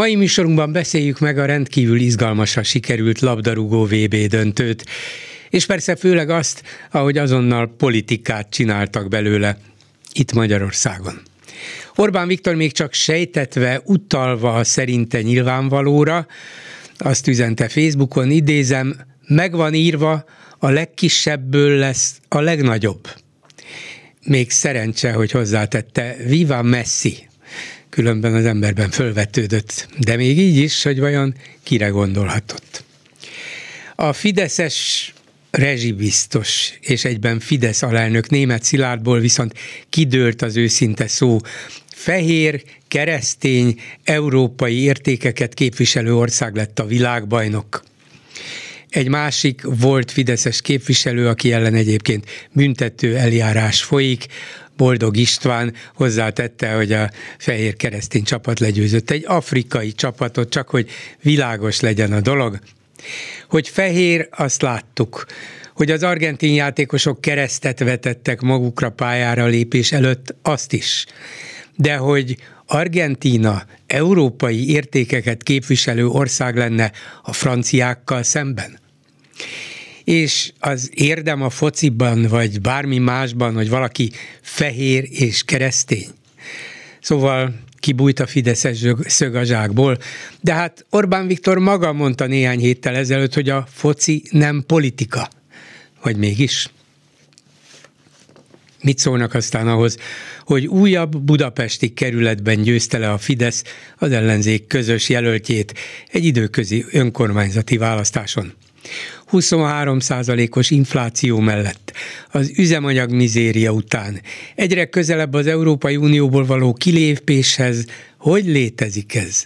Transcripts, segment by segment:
Mai műsorunkban beszéljük meg a rendkívül izgalmasra sikerült labdarúgó VB döntőt, és persze főleg azt, ahogy azonnal politikát csináltak belőle itt Magyarországon. Orbán Viktor még csak sejtetve, utalva a szerinte nyilvánvalóra, azt üzente Facebookon, idézem, megvan írva, a legkisebbből lesz a legnagyobb. Még szerencse, hogy hozzátette, Viva Messi, különben az emberben fölvetődött. De még így is, hogy vajon kire gondolhatott. A Fideszes rezsibiztos és egyben Fidesz alelnök német Szilárdból viszont kidőlt az őszinte szó. Fehér, keresztény, európai értékeket képviselő ország lett a világbajnok. Egy másik volt Fideszes képviselő, aki ellen egyébként büntető eljárás folyik, Boldog István hozzátette, hogy a fehér keresztény csapat legyőzött egy afrikai csapatot, csak hogy világos legyen a dolog. Hogy fehér, azt láttuk. Hogy az argentin játékosok keresztet vetettek magukra pályára lépés előtt, azt is. De hogy Argentína európai értékeket képviselő ország lenne a franciákkal szemben? És az érdem a fociban, vagy bármi másban, hogy valaki fehér és keresztény. Szóval kibújt a Fideszes szög a zsákból. De hát Orbán Viktor maga mondta néhány héttel ezelőtt, hogy a foci nem politika. Vagy mégis? Mit szólnak aztán ahhoz, hogy újabb budapesti kerületben győzte le a Fidesz az ellenzék közös jelöltjét egy időközi önkormányzati választáson? 23%-os infláció mellett, az üzemanyag mizéria után, egyre közelebb az Európai Unióból való kilépéshez, hogy létezik ez?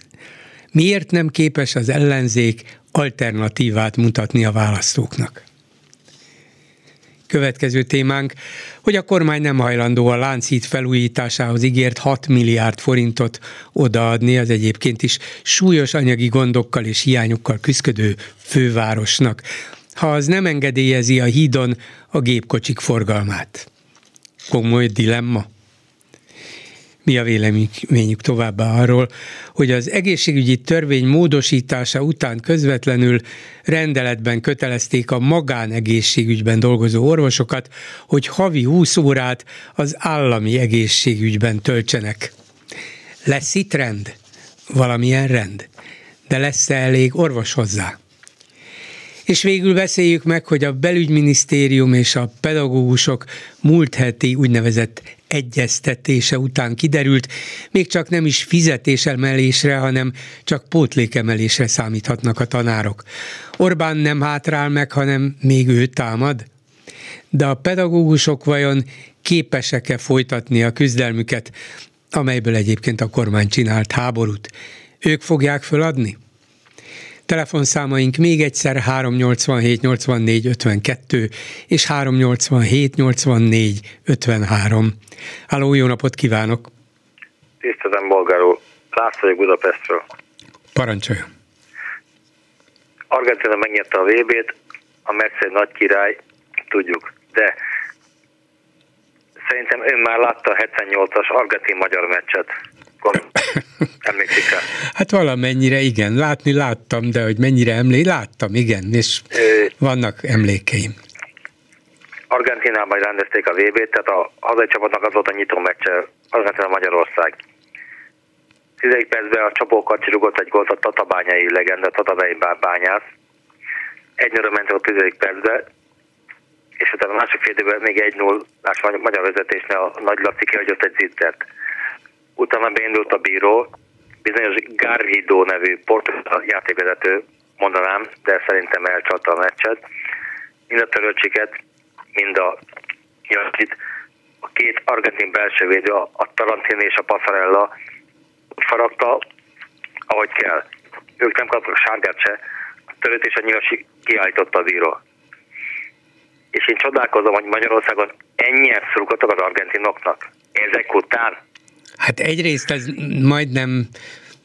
Miért nem képes az ellenzék alternatívát mutatni a választóknak? Következő témánk, hogy a kormány nem hajlandó a Lánchíd felújításához ígért 6 milliárd forintot odaadni az egyébként is súlyos anyagi gondokkal és hiányokkal küzdő fővárosnak, ha az nem engedélyezi a hídon a gépkocsik forgalmát. Komoly dilemma. Mi a véleményük továbbá arról, hogy az egészségügyi törvény módosítása után közvetlenül rendeletben kötelezték a magánegészségügyben dolgozó orvosokat, hogy havi 20 órát az állami egészségügyben töltsenek. Lesz itt rend? Valamilyen rend? De lesz-e elég orvos hozzá? És végül beszéljük meg, hogy a belügyminisztérium és a pedagógusok múlt heti úgynevezett egyeztetése után kiderült, még csak nem is fizetésemelésre, hanem csak pótlékemelésre számíthatnak a tanárok. Orbán nem hátrál meg, hanem még ő támad? De a pedagógusok vajon képesek-e folytatni a küzdelmüket, amelyből egyébként a kormány csinált háborút? Ők fogják föladni? Telefonszámaink még egyszer 387 84 52 és 387 84 53. Háló, jó napot kívánok! Tisztelem, Bolgáró. László vagyok Budapestről. Parancsoljon! Argentina megnyerte a VB-t, a Messi egy nagy király, tudjuk, de szerintem ön már látta a 78-as argentin-magyar meccset Emlékszik rá? Hát valamennyire igen, látni láttam, de hogy mennyire emlé, láttam, igen, és Ö... vannak emlékeim. Argentinában rendezték a VB-t, tehát a hazai csapatnak az volt a nyitó meccse, Argentina Magyarország. 10 percben a csapókat csirugott egy gólt a tatabányai legenda, tatabányi bányász. Egy nőről ment a 10 percben, és utána a másik fél időben még egy 0 magyar vezetésnél a Nagy Laci kihagyott egy zittert utána beindult a bíró, bizonyos Garrido nevű portugál játékvezető, mondanám, de szerintem elcsalta a meccset. Mind a törölcsiket, mind a Jancsit, a két argentin belső védő, a Tarantini és a Passarella faragta, ahogy kell. Ők nem kaptak sárgát se, a törőt, és a nyilván kiállította az író. És én csodálkozom, hogy Magyarországon ennyien szurkoltak az argentinoknak. Ezek után. Hát egyrészt ez majdnem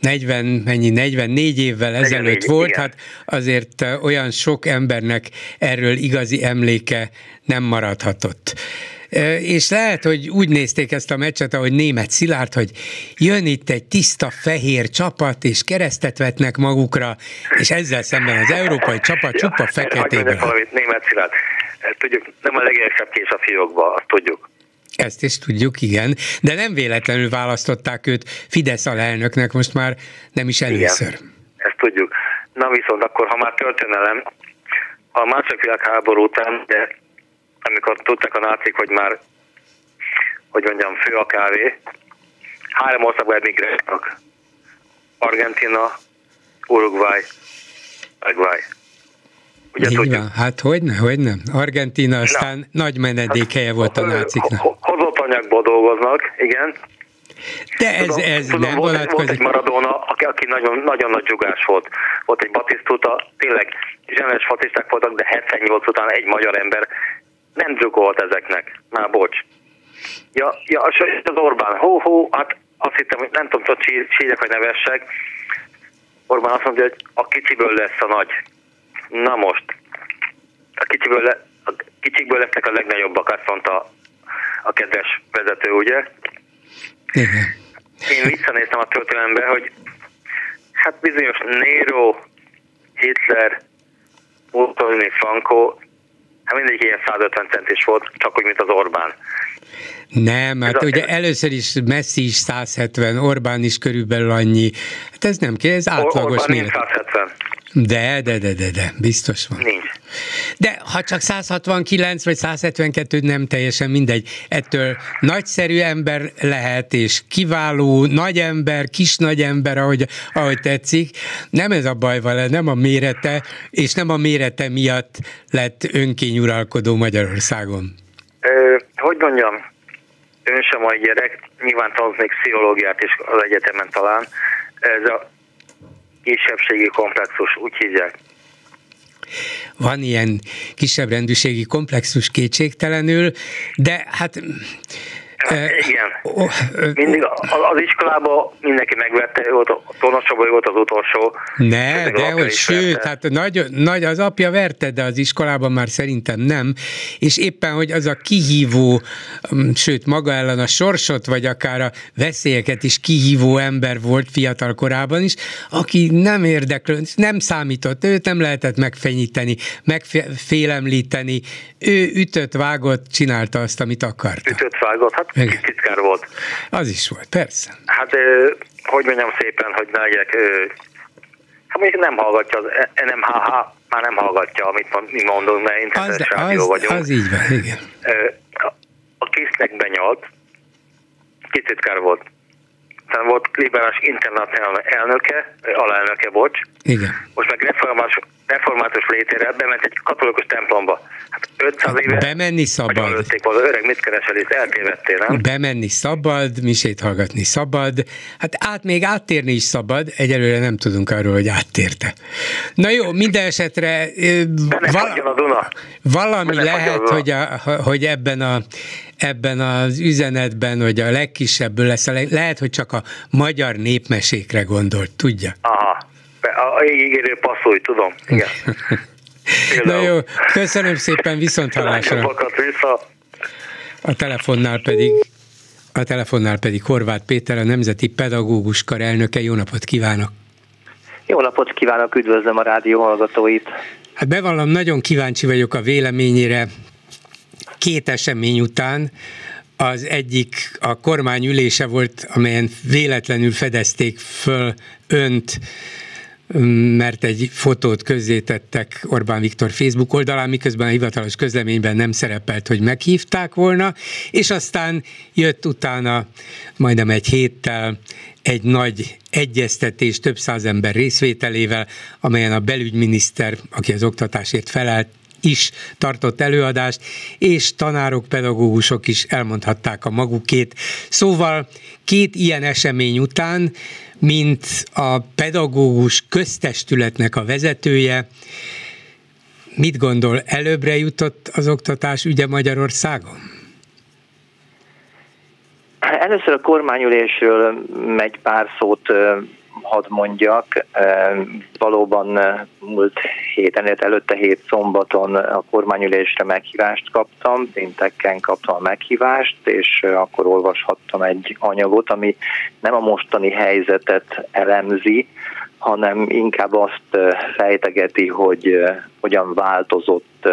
40, mennyi, 44 évvel ezelőtt 44, volt, igen. hát azért olyan sok embernek erről igazi emléke nem maradhatott. És lehet, hogy úgy nézték ezt a meccset, ahogy német Szilárd, hogy jön itt egy tiszta fehér csapat, és keresztet vetnek magukra, és ezzel szemben az európai csapat csupa feketében. valamit, német Szilárd. Tudjuk, nem a legelsőbb kés a fiókba, azt tudjuk. Ezt is tudjuk, igen, de nem véletlenül választották őt Fidesz alelnöknek most már nem is először. Igen, ezt tudjuk. Na viszont akkor, ha már történelem, a második világháború után, de amikor tudtak a nácik, hogy már, hogy mondjam, fő a kávé, három országban emigráltak. Argentina, Uruguay, Uruguay. Ugye Így tudjuk. van, hát hogyne, hogyne. Argentina aztán Na, nagy menedékhelye hát, volt a náciknak. Hozott anyagból dolgoznak, igen. De ez, tudom, ez tudom, nem volt, vonatkozik. Volt egy Maradona, aki, aki nagyon, nagyon nagy zsugás volt. Volt egy Batisztuta, tényleg zsenes fatiszták voltak, de 78 után egy magyar ember nem zsugolt ezeknek. Már bocs. Ja, ja az Orbán, hó-hó, hát azt hittem, hogy nem tudom, hogy sírjek vagy nevessek. Orbán azt mondja, hogy a kicsiből lesz a nagy. Na most, a kicsiből, le, a kicsikből lesznek a legnagyobbak, azt mondta a kedves vezető, ugye? Igen. Én visszanéztem a történelembe, hogy hát bizonyos Nero, Hitler, Mussolini, Franco, hát mindig ilyen 150 centis volt, csak úgy, mint az Orbán. Nem, hát ez ugye a, először is Messi is 170, Orbán is körülbelül annyi. Hát ez nem kell, ez átlagos Orbán méret. 170. De, de, de, de, de, biztos van. Nincs. De ha csak 169 vagy 172, nem teljesen mindegy. Ettől nagyszerű ember lehet, és kiváló nagy ember, kis nagy ember, ahogy, ahogy tetszik. Nem ez a baj vele, nem a mérete, és nem a mérete miatt lett önkényuralkodó Magyarországon. Ö, hogy mondjam, ön sem a gyerek, nyilván tanulnék pszichológiát is az egyetemen talán. Ez a kisebbségi komplexus, úgy hívják. Van ilyen kisebb rendűségi komplexus kétségtelenül, de hát Hát, igen. Mindig az iskolában mindenki megvette, volt a Tónos volt az utolsó. Ne, de hogy sőt, hát nagy, nagy az apja verte, de az iskolában már szerintem nem. És éppen, hogy az a kihívó, mm, sőt maga ellen a sorsot, vagy akár a veszélyeket is kihívó ember volt fiatal korában is, aki nem érdeklő, nem számított, őt nem lehetett megfenyíteni, megfélemlíteni, ő ütött, vágott, csinálta azt, amit akart. Ütött, vágott, hát igen. titkár volt. Az is volt, persze. Hát, hogy mondjam szépen, hogy ne legyek, hát mondjuk nem hallgatja, az NMHH már nem hallgatja, amit mi mondunk, mert internetes az, rádió az, vagyunk. Az így van, igen. A kisznek benyalt, kititkár volt. Aztán volt liberális internacionál elnöke, alelnöke, bocs. Igen. Most meg református, református létére bement egy katolikus templomba. Hát 500 éve... Bemenni szabad. Lőtték öreg, mit keresel itt, eltévedtél, nem? Bemenni szabad, misét hallgatni szabad, hát át még áttérni is szabad, egyelőre nem tudunk arról, hogy áttérte. Na jó, minden esetre... Val- a Duna. Valami Benne lehet, hogy, a, hogy ebben a ebben az üzenetben, hogy a legkisebből lesz, a leg, lehet, hogy csak a magyar népmesékre gondolt, tudja? Aha, a ígérő passzolj, tudom, igen. Na jó, köszönöm szépen, viszont hallásra. A telefonnál pedig a telefonnál pedig Horváth Péter, a Nemzeti Pedagógus Kar elnöke. Jó napot kívánok! Jó napot kívánok, üdvözlöm a rádió hallgatóit! Hát bevallom, nagyon kíváncsi vagyok a véleményére két esemény után. Az egyik a kormány ülése volt, amelyen véletlenül fedezték föl önt mert egy fotót közzétettek Orbán Viktor Facebook oldalán, miközben a hivatalos közleményben nem szerepelt, hogy meghívták volna, és aztán jött utána majdnem egy héttel egy nagy egyeztetés több száz ember részvételével, amelyen a belügyminiszter, aki az oktatásért felelt, is tartott előadást, és tanárok, pedagógusok is elmondhatták a magukét. Szóval két ilyen esemény után, mint a pedagógus köztestületnek a vezetője, mit gondol, előbbre jutott az oktatás ügye Magyarországon? Először a kormányülésről megy pár szót hadd mondjak, valóban múlt héten, előtte hét szombaton a kormányülésre meghívást kaptam, pénteken kaptam a meghívást, és akkor olvashattam egy anyagot, ami nem a mostani helyzetet elemzi, hanem inkább azt fejtegeti, hogy hogyan változott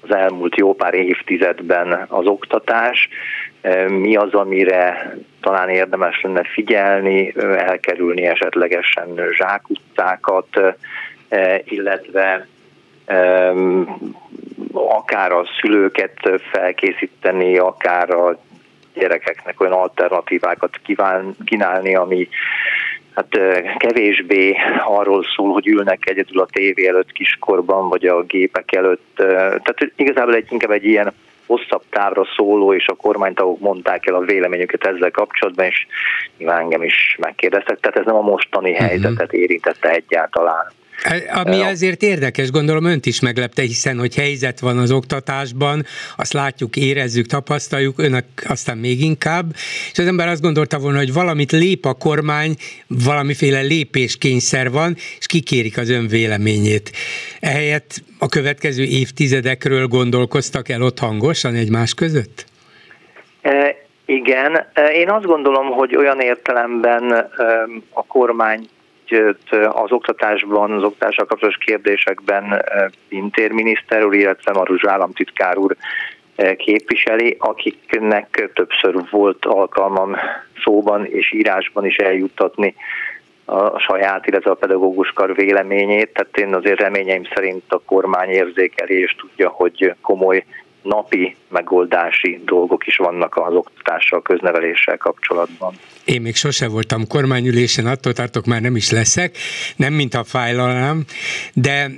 az elmúlt jó pár évtizedben az oktatás, mi az, amire talán érdemes lenne figyelni, elkerülni esetlegesen zsákutcákat, illetve akár a szülőket felkészíteni, akár a gyerekeknek olyan alternatívákat kíván, kínálni, ami hát kevésbé arról szól, hogy ülnek egyedül a tévé előtt kiskorban, vagy a gépek előtt. Tehát igazából egy, inkább egy ilyen hosszabb távra szóló, és a kormánytagok mondták el a véleményüket ezzel kapcsolatban, és nyilván engem is megkérdeztek, tehát ez nem a mostani uh-huh. helyzetet érintette egyáltalán. Ami azért érdekes, gondolom önt is meglepte, hiszen hogy helyzet van az oktatásban, azt látjuk, érezzük, tapasztaljuk, önök aztán még inkább, és az ember azt gondolta volna, hogy valamit lép a kormány, valamiféle lépéskényszer van, és kikérik az ön véleményét. Ehelyett a következő évtizedekről gondolkoztak el ott hangosan egymás között? E, igen, én azt gondolom, hogy olyan értelemben a kormány az oktatásban, az oktatással kapcsolatos kérdésekben Pintér miniszter úr, illetve Maruzs államtitkár úr képviseli, akiknek többször volt alkalmam szóban és írásban is eljuttatni a saját, illetve a pedagógus kar véleményét, tehát én azért reményeim szerint a kormány érzékeli és tudja, hogy komoly napi megoldási dolgok is vannak az oktatással, közneveléssel kapcsolatban. Én még sose voltam kormányülésen, attól tartok már nem is leszek, nem mint a fájlalám, de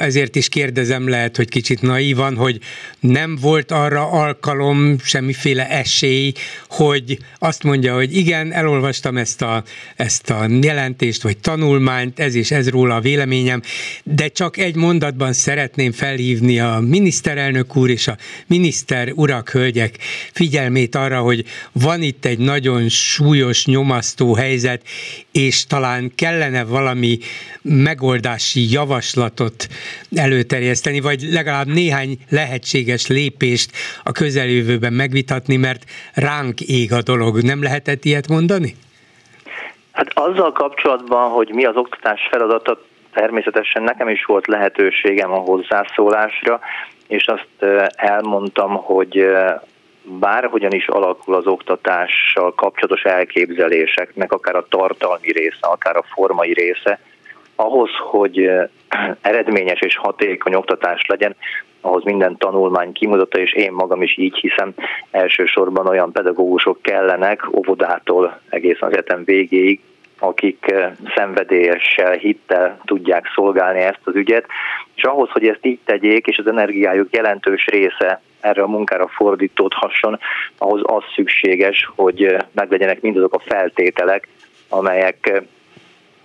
ezért is kérdezem, lehet, hogy kicsit naívan, hogy nem volt arra alkalom, semmiféle esély, hogy azt mondja, hogy igen, elolvastam ezt a, ezt a jelentést, vagy tanulmányt, ez és ez róla a véleményem, de csak egy mondatban szeretném felhívni a miniszterelnök úr és a miniszter urak, hölgyek figyelmét arra, hogy van itt egy nagyon súlyos, nyomasztó helyzet, és talán kellene valami megoldási javaslatot előterjeszteni, vagy legalább néhány lehetséges lépést a közeljövőben megvitatni, mert ránk ég a dolog. Nem lehetett ilyet mondani? Hát azzal kapcsolatban, hogy mi az oktatás feladata, természetesen nekem is volt lehetőségem a hozzászólásra, és azt elmondtam, hogy bárhogyan is alakul az oktatással kapcsolatos elképzeléseknek, akár a tartalmi része, akár a formai része, ahhoz, hogy eredményes és hatékony oktatás legyen, ahhoz minden tanulmány kimutatta, és én magam is így hiszem, elsősorban olyan pedagógusok kellenek, óvodától egészen az egyetem végéig, akik szenvedélyessel, hittel tudják szolgálni ezt az ügyet, és ahhoz, hogy ezt így tegyék, és az energiájuk jelentős része erre a munkára fordítódhasson, ahhoz az szükséges, hogy meglegyenek mindazok a feltételek, amelyek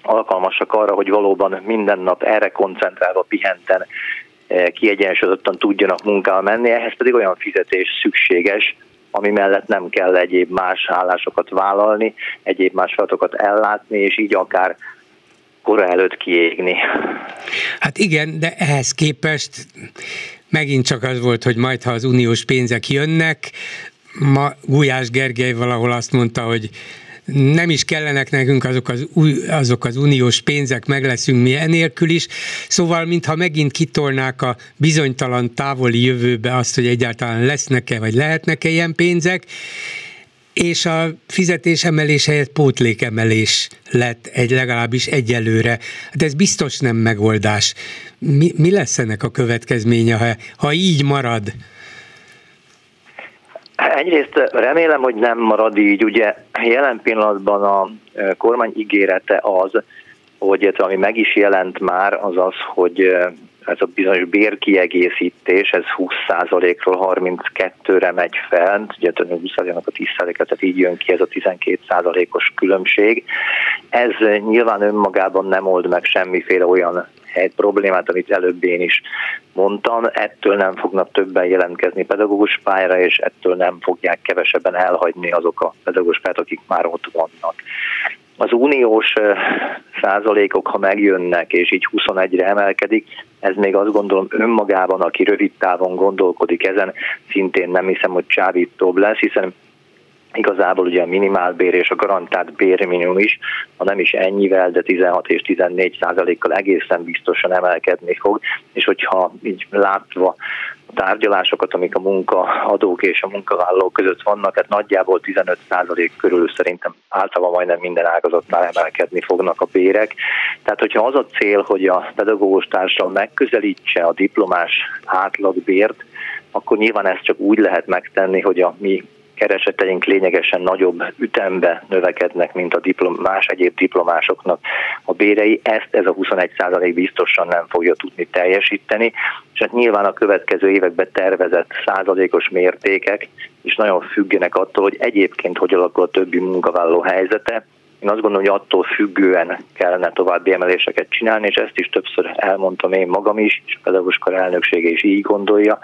alkalmasak arra, hogy valóban minden nap erre koncentrálva, pihenten, kiegyensúlyozottan tudjanak munkával menni, ehhez pedig olyan fizetés szükséges, ami mellett nem kell egyéb más állásokat vállalni, egyéb más feladatokat ellátni, és így akár kora előtt kiégni. Hát igen, de ehhez képest megint csak az volt, hogy majd ha az uniós pénzek jönnek, ma Gulyás Gergely valahol azt mondta, hogy nem is kellenek nekünk azok az, azok az uniós pénzek, meg leszünk mi enélkül is. Szóval, mintha megint kitolnák a bizonytalan távoli jövőbe azt, hogy egyáltalán lesznek-e, vagy lehetnek-e ilyen pénzek, és a fizetésemelés helyett pótlékemelés lett egy legalábbis egyelőre. Hát ez biztos nem megoldás. Mi, mi lesz ennek a következménye, ha, ha így marad? Egyrészt remélem, hogy nem marad így. Ugye jelen pillanatban a kormány ígérete az, hogy ami meg is jelent már, az az, hogy ez a bizonyos bérkiegészítés, ez 20%-ról 32-re megy fel, ugye 20%-nak a 10%-et, tehát így jön ki ez a 12%-os különbség. Ez nyilván önmagában nem old meg semmiféle olyan egy problémát, amit előbb én is mondtam, ettől nem fognak többen jelentkezni pedagógus pályára, és ettől nem fogják kevesebben elhagyni azok a pedagógus pályát, akik már ott vannak. Az uniós százalékok, ha megjönnek, és így 21-re emelkedik, ez még azt gondolom önmagában, aki rövid távon gondolkodik ezen, szintén nem hiszem, hogy csábítóbb lesz, hiszen Igazából ugye a minimálbér és a garantált bérminimum is, ha nem is ennyivel, de 16 és 14 százalékkal egészen biztosan emelkedni fog, és hogyha így látva tárgyalásokat, amik a munkaadók és a munkavállalók között vannak, hát nagyjából 15 százalék körül szerintem általában majdnem minden ágazatnál emelkedni fognak a bérek. Tehát, hogyha az a cél, hogy a pedagógus társadalom megközelítse a diplomás átlagbért, akkor nyilván ezt csak úgy lehet megtenni, hogy a mi kereseteink lényegesen nagyobb ütembe növekednek, mint a diplom, más egyéb diplomásoknak a bérei. Ezt ez a 21% biztosan nem fogja tudni teljesíteni, és hát nyilván a következő években tervezett százalékos mértékek is nagyon függenek attól, hogy egyébként hogy alakul a többi munkavállaló helyzete, én azt gondolom, hogy attól függően kellene további emeléseket csinálni, és ezt is többször elmondtam én magam is, és a pedagóguskar elnöksége is így gondolja,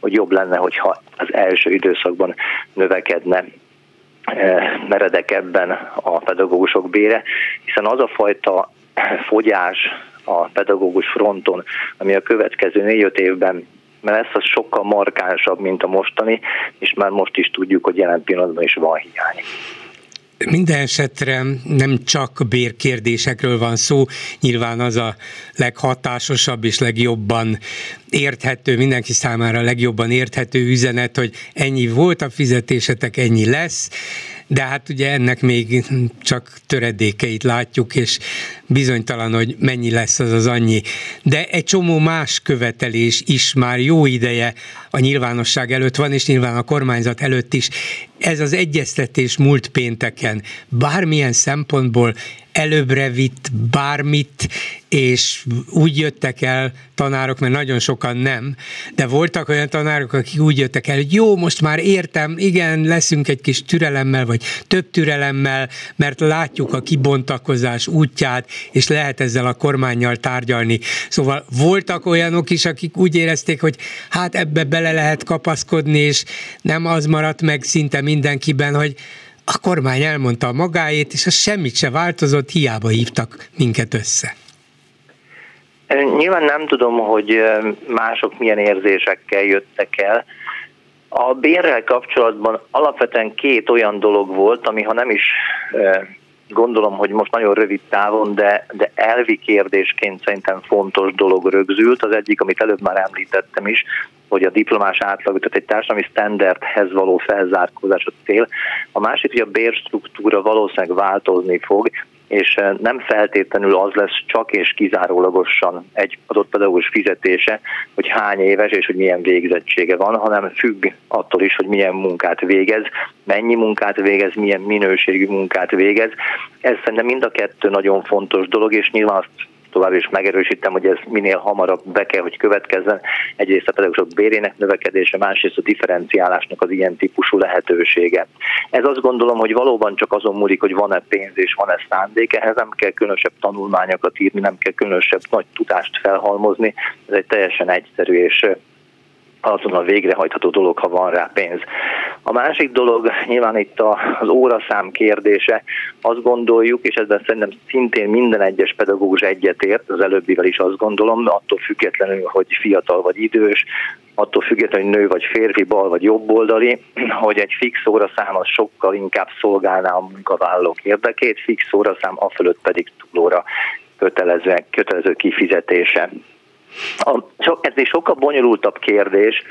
hogy jobb lenne, hogyha az első időszakban növekedne eh, meredekebben a pedagógusok bére, hiszen az a fajta fogyás a pedagógus fronton, ami a következő négy-öt évben mert ez az sokkal markánsabb, mint a mostani, és már most is tudjuk, hogy jelen pillanatban is van hiány. Minden esetre nem csak bérkérdésekről van szó, nyilván az a leghatásosabb és legjobban érthető, mindenki számára legjobban érthető üzenet, hogy ennyi volt a fizetésetek, ennyi lesz, de hát ugye ennek még csak töredékeit látjuk, és bizonytalan, hogy mennyi lesz az az annyi. De egy csomó más követelés is már jó ideje a nyilvánosság előtt van, és nyilván a kormányzat előtt is. Ez az egyeztetés múlt pénteken bármilyen szempontból előbbre vitt bármit, és úgy jöttek el tanárok, mert nagyon sokan nem, de voltak olyan tanárok, akik úgy jöttek el, hogy jó, most már értem, igen, leszünk egy kis türelemmel, vagy több türelemmel, mert látjuk a kibontakozás útját, és lehet ezzel a kormányjal tárgyalni. Szóval voltak olyanok is, akik úgy érezték, hogy hát ebbe bele lehet kapaszkodni, és nem az maradt meg szinte mindenkiben, hogy a kormány elmondta a magáét, és az semmit se változott, hiába hívtak minket össze. Nyilván nem tudom, hogy mások milyen érzésekkel jöttek el. A bérrel kapcsolatban alapvetően két olyan dolog volt, ami ha nem is gondolom, hogy most nagyon rövid távon, de, de elvi kérdésként szerintem fontos dolog rögzült. Az egyik, amit előbb már említettem is, hogy a diplomás átlag, tehát egy társadalmi standardhez való felzárkózás a cél. A másik, hogy a bérstruktúra valószínűleg változni fog, és eh, nem feltétlenül az lesz csak és kizárólagosan egy adott pedagógus fizetése, hogy hány éves és hogy milyen végzettsége van, hanem függ attól is, hogy milyen munkát végez, mennyi munkát végez, milyen minőségű munkát végez. Ez szerintem mind a kettő nagyon fontos dolog, és nyilván azt tovább is megerősítem, hogy ez minél hamarabb be kell, hogy következzen. Egyrészt a pedagógusok bérének növekedése, másrészt a differenciálásnak az ilyen típusú lehetősége. Ez azt gondolom, hogy valóban csak azon múlik, hogy van-e pénz és van-e szándék, ehhez nem kell különösebb tanulmányokat írni, nem kell különösebb nagy tudást felhalmozni, ez egy teljesen egyszerű és azonnal végrehajtható dolog, ha van rá pénz. A másik dolog nyilván itt az óraszám kérdése. Azt gondoljuk, és ezzel szerintem szintén minden egyes pedagógus egyetért, az előbbivel is azt gondolom, attól függetlenül, hogy fiatal vagy idős, attól függetlenül, hogy nő vagy férfi, bal vagy jobboldali, hogy egy fix óraszám az sokkal inkább szolgálná a munkavállalók érdekét, fix óraszám, a fölött pedig túlóra kötelező, kötelező kifizetése. A, ez egy sokkal bonyolultabb kérdés,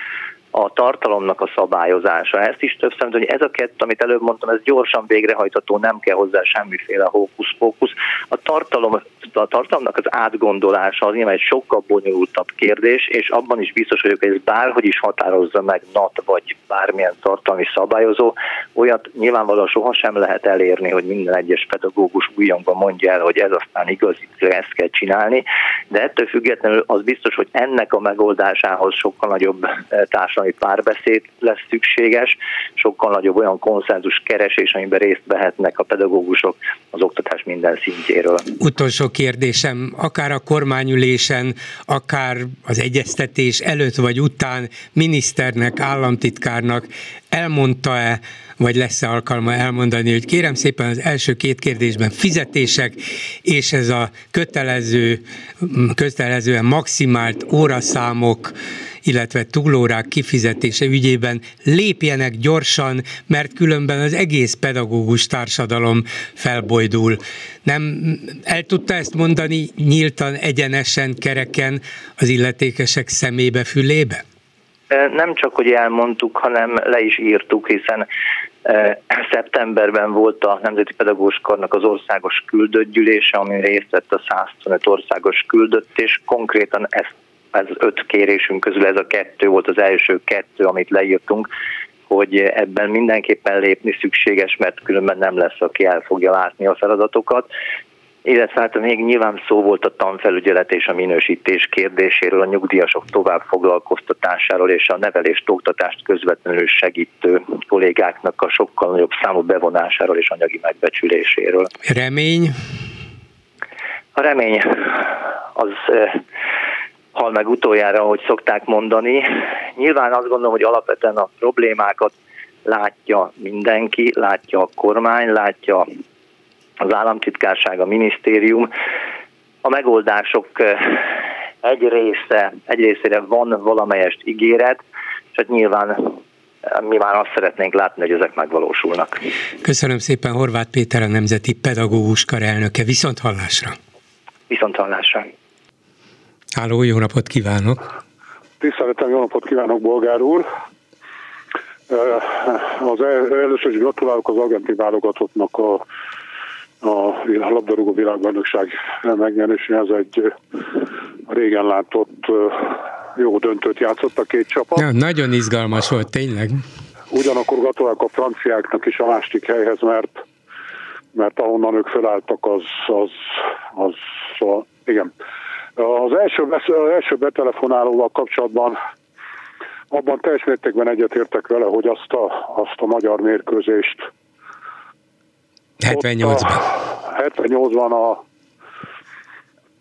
a tartalomnak a szabályozása. Ezt is többször, hogy ez a kettő, amit előbb mondtam, ez gyorsan végrehajtható, nem kell hozzá semmiféle hókusz-fókusz. A, tartalom, a tartalomnak az átgondolása az nyilván egy sokkal bonyolultabb kérdés, és abban is biztos vagyok, hogy ez bárhogy is határozza meg NAT vagy bármilyen tartalmi szabályozó, olyat nyilvánvalóan sohasem lehet elérni, hogy minden egyes pedagógus újonban mondja el, hogy ez aztán igaz, ezt kell csinálni, de ettől függetlenül az biztos, hogy ennek a megoldásához sokkal nagyobb eh, társadalmi párbeszéd lesz szükséges, sokkal nagyobb olyan konszenzus keresés, amiben részt vehetnek a pedagógusok az oktatás minden szintjéről. Utolsó kérdésem, akár a kormányülésen, akár az egyeztetés előtt vagy után miniszternek, államtitkárnak elmondta-e, vagy lesz-e alkalma elmondani, hogy kérem szépen az első két kérdésben fizetések, és ez a kötelező, kötelezően maximált óraszámok, illetve túlórák kifizetése ügyében lépjenek gyorsan, mert különben az egész pedagógus társadalom felbojdul. Nem el tudta ezt mondani nyíltan, egyenesen, kereken az illetékesek szemébe, fülébe? Nem csak, hogy elmondtuk, hanem le is írtuk, hiszen Szeptemberben volt a Nemzeti Pedagógus Karnak az országos küldött gyűlése, részt vett a 125 országos küldött, és konkrétan ez, ez öt kérésünk közül ez a kettő volt az első kettő, amit leírtunk, hogy ebben mindenképpen lépni szükséges, mert különben nem lesz, aki el fogja látni a feladatokat illetve hát még nyilván szó volt a tanfelügyelet és a minősítés kérdéséről, a nyugdíjasok tovább foglalkoztatásáról és a nevelést, oktatást közvetlenül segítő kollégáknak a sokkal nagyobb számú bevonásáról és anyagi megbecsüléséről. Remény? A remény az hal meg utoljára, ahogy szokták mondani. Nyilván azt gondolom, hogy alapvetően a problémákat látja mindenki, látja a kormány, látja az államtitkárság, a minisztérium. A megoldások egy része, egy részére van valamelyest ígéret, és hát nyilván mi már azt szeretnénk látni, hogy ezek megvalósulnak. Köszönöm szépen Horváth Péter, a Nemzeti Pedagógus Kar elnöke. Viszont hallásra! Viszont hallásra! Háló, jó napot kívánok! Tiszteletem, jó napot kívánok, bolgár úr! Az először is gratulálok az argentin válogatottnak a a labdarúgó világbajnokság megnyeréséhez egy régen látott jó döntőt játszott a két csapat. Ja, nagyon izgalmas volt, tényleg. Ugyanakkor gratulálok a franciáknak is a másik helyhez, mert mert ahonnan ők felálltak, az, az, az szóval, igen. Az első, az első betelefonálóval kapcsolatban abban teljes mértékben egyetértek vele, hogy azt a, azt a magyar mérkőzést 78-ban. 78-ban a,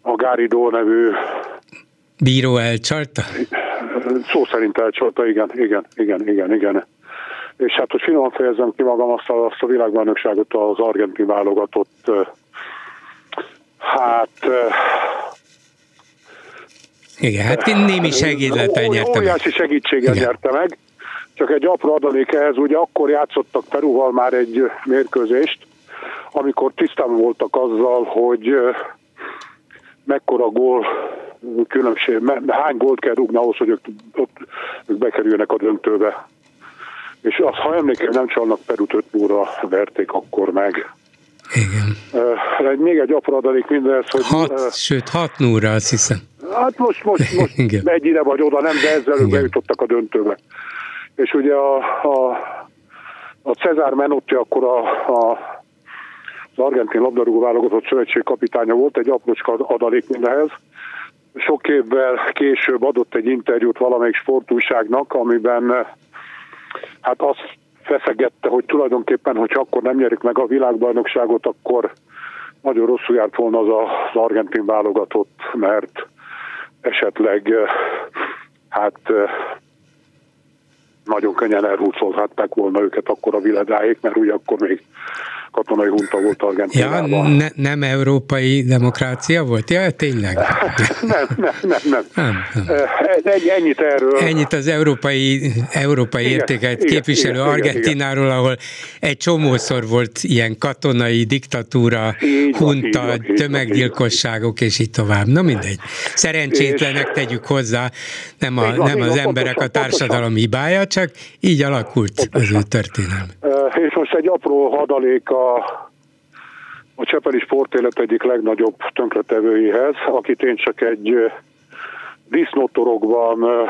a Gáridó nevű Bíró elcsalta? Szó szerint elcsalta, igen, igen, igen, igen, igen. És hát, hogy finoman fejezem ki magam, azt a, azt a világbajnokságot az argentin válogatott, hát... Igen, hát némi segítlettel nyertem. Óriási segítséggel igen. nyerte meg. Csak egy apró adalék ehhez, ugye akkor játszottak Peruval már egy mérkőzést, amikor tisztában voltak azzal, hogy mekkora gól különbség, hány gólt kell rúgni ahhoz, hogy ők, ott, ők bekerüljenek a döntőbe. És azt, ha emlékszem, nem csalnak Perut 5 óra verték akkor meg. Igen. Uh, még egy apró adalék mindez, hogy... Hat, uh, sőt, hat núra, azt hiszem. Hát most, most, most Igen. egyire vagy oda, nem, de ezzel ők bejutottak a döntőbe. És ugye a, a, a Cezár Menotti akkor a, a argentin labdarúgó válogatott szövetség kapitánya volt, egy aprócska adalék mindehez. Sok évvel később adott egy interjút valamelyik sportújságnak, amiben hát azt feszegette, hogy tulajdonképpen, hogy akkor nem nyerik meg a világbajnokságot, akkor nagyon rosszul járt volna az az argentin válogatott, mert esetleg hát nagyon könnyen elhúzolhatták volna őket akkor a világáig, mert ugye akkor még katonai hunta volt Argentinában. Ja, ne, nem európai demokrácia volt? Ja, tényleg? nem, nem, nem, nem. nem, nem. Egy, ennyit erről. Ennyit az európai, európai igen, értéket igen, képviselő igen, Argentináról, igen. ahol egy csomószor volt ilyen katonai diktatúra, így hunta, van, így tömeggyilkosságok, és így tovább. Na mindegy. Szerencsétlenek tegyük hozzá, nem, a, van, nem az van, emberek pontosan, a társadalom hibája, csak így alakult pontosan. az ő történelem. És most egy apró hadalék a, a Csepeli sportélet egyik legnagyobb tönkretevőihez, akit én csak egy disznótorokban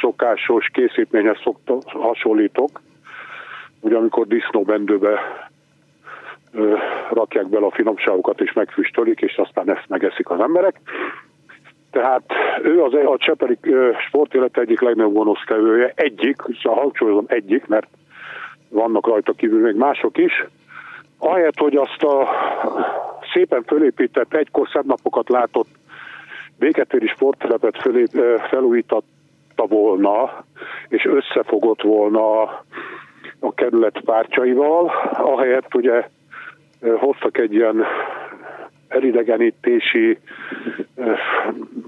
szokásos készítményhez szokta, hasonlítok, ugye amikor disznóbendőbe rakják bele a finomságokat és megfüstölik, és aztán ezt megeszik az emberek. Tehát ő az a Csepeli sportélet egyik legnagyobb gonoszkevője, egyik, szóval hangsúlyozom egyik, mert vannak rajta kívül még mások is, ahelyett, hogy azt a szépen fölépített, egykor szebb napokat látott béketéri sporttelepet fölép, felújította volna, és összefogott volna a kerület pártjaival, ahelyett ugye hoztak egy ilyen elidegenítési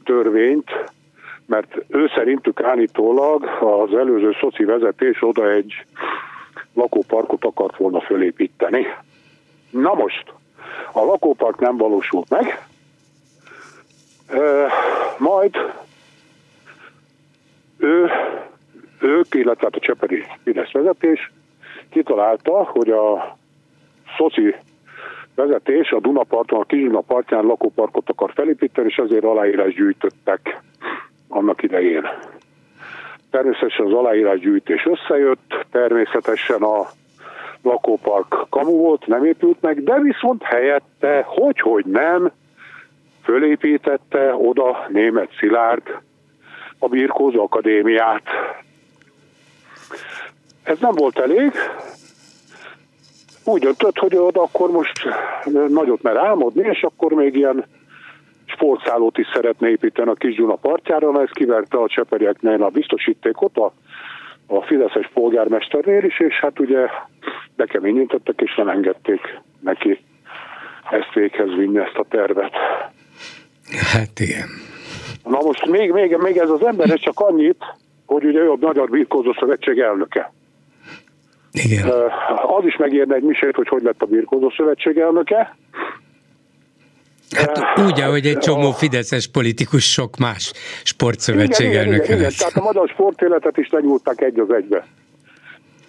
törvényt, mert ő szerintük állítólag az előző szoci vezetés oda egy lakóparkot akart volna fölépíteni. Na most, a lakópark nem valósult meg, majd ő, ők, illetve hát a Cseperi Fidesz vezetés kitalálta, hogy a szoci vezetés a Dunaparton, a Kizsuna partján lakóparkot akar felépíteni, és ezért aláírás gyűjtöttek annak idején. Természetesen az aláírásgyűjtés összejött, természetesen a lakópark kamu volt, nem épült meg, de viszont helyette, hogy, hogy nem, fölépítette oda német Szilárd a Birkózó Akadémiát. Ez nem volt elég, úgy döntött, hogy oda akkor most nagyot mer álmodni, és akkor még ilyen sportszállót is szeretne építeni a Kisgyuna partjára, na ez kiverte a cseperieknél a biztosítékot a, a Fideszes polgármesternél is, és hát ugye bekeményítettek, és nem engedték neki ezt véghez vinni, ezt a tervet. Hát igen. Na most még, még, még ez az ember, ez csak annyit, hogy ugye ő a Magyar Birkózó Szövetség elnöke. Igen. Az is megérne egy misét, hogy hogy lett a Birkózó Szövetség elnöke. Hát úgy, ahogy egy csomó fideszes politikus sok más sportszövetség igen, igen, igen, igen, tehát a magyar sportéletet is lenyúlták egy az egybe.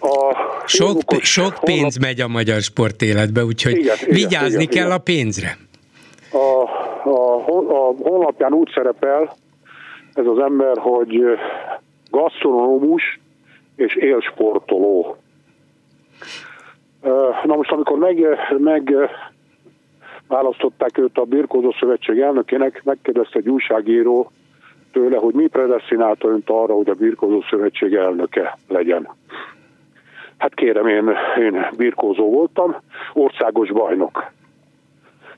A sok, sok pénz honlap... megy a magyar sportéletbe, úgyhogy igen, vigyázni igen, kell igen. a pénzre. A, a, a honlapján úgy szerepel ez az ember, hogy gasztronómus és élsportoló. Na most, amikor meg, meg választották őt a Birkózó Szövetség elnökének, megkérdezte egy újságíró tőle, hogy mi predestinálta önt arra, hogy a Birkózó Szövetség elnöke legyen. Hát kérem, én, én birkózó voltam, országos bajnok.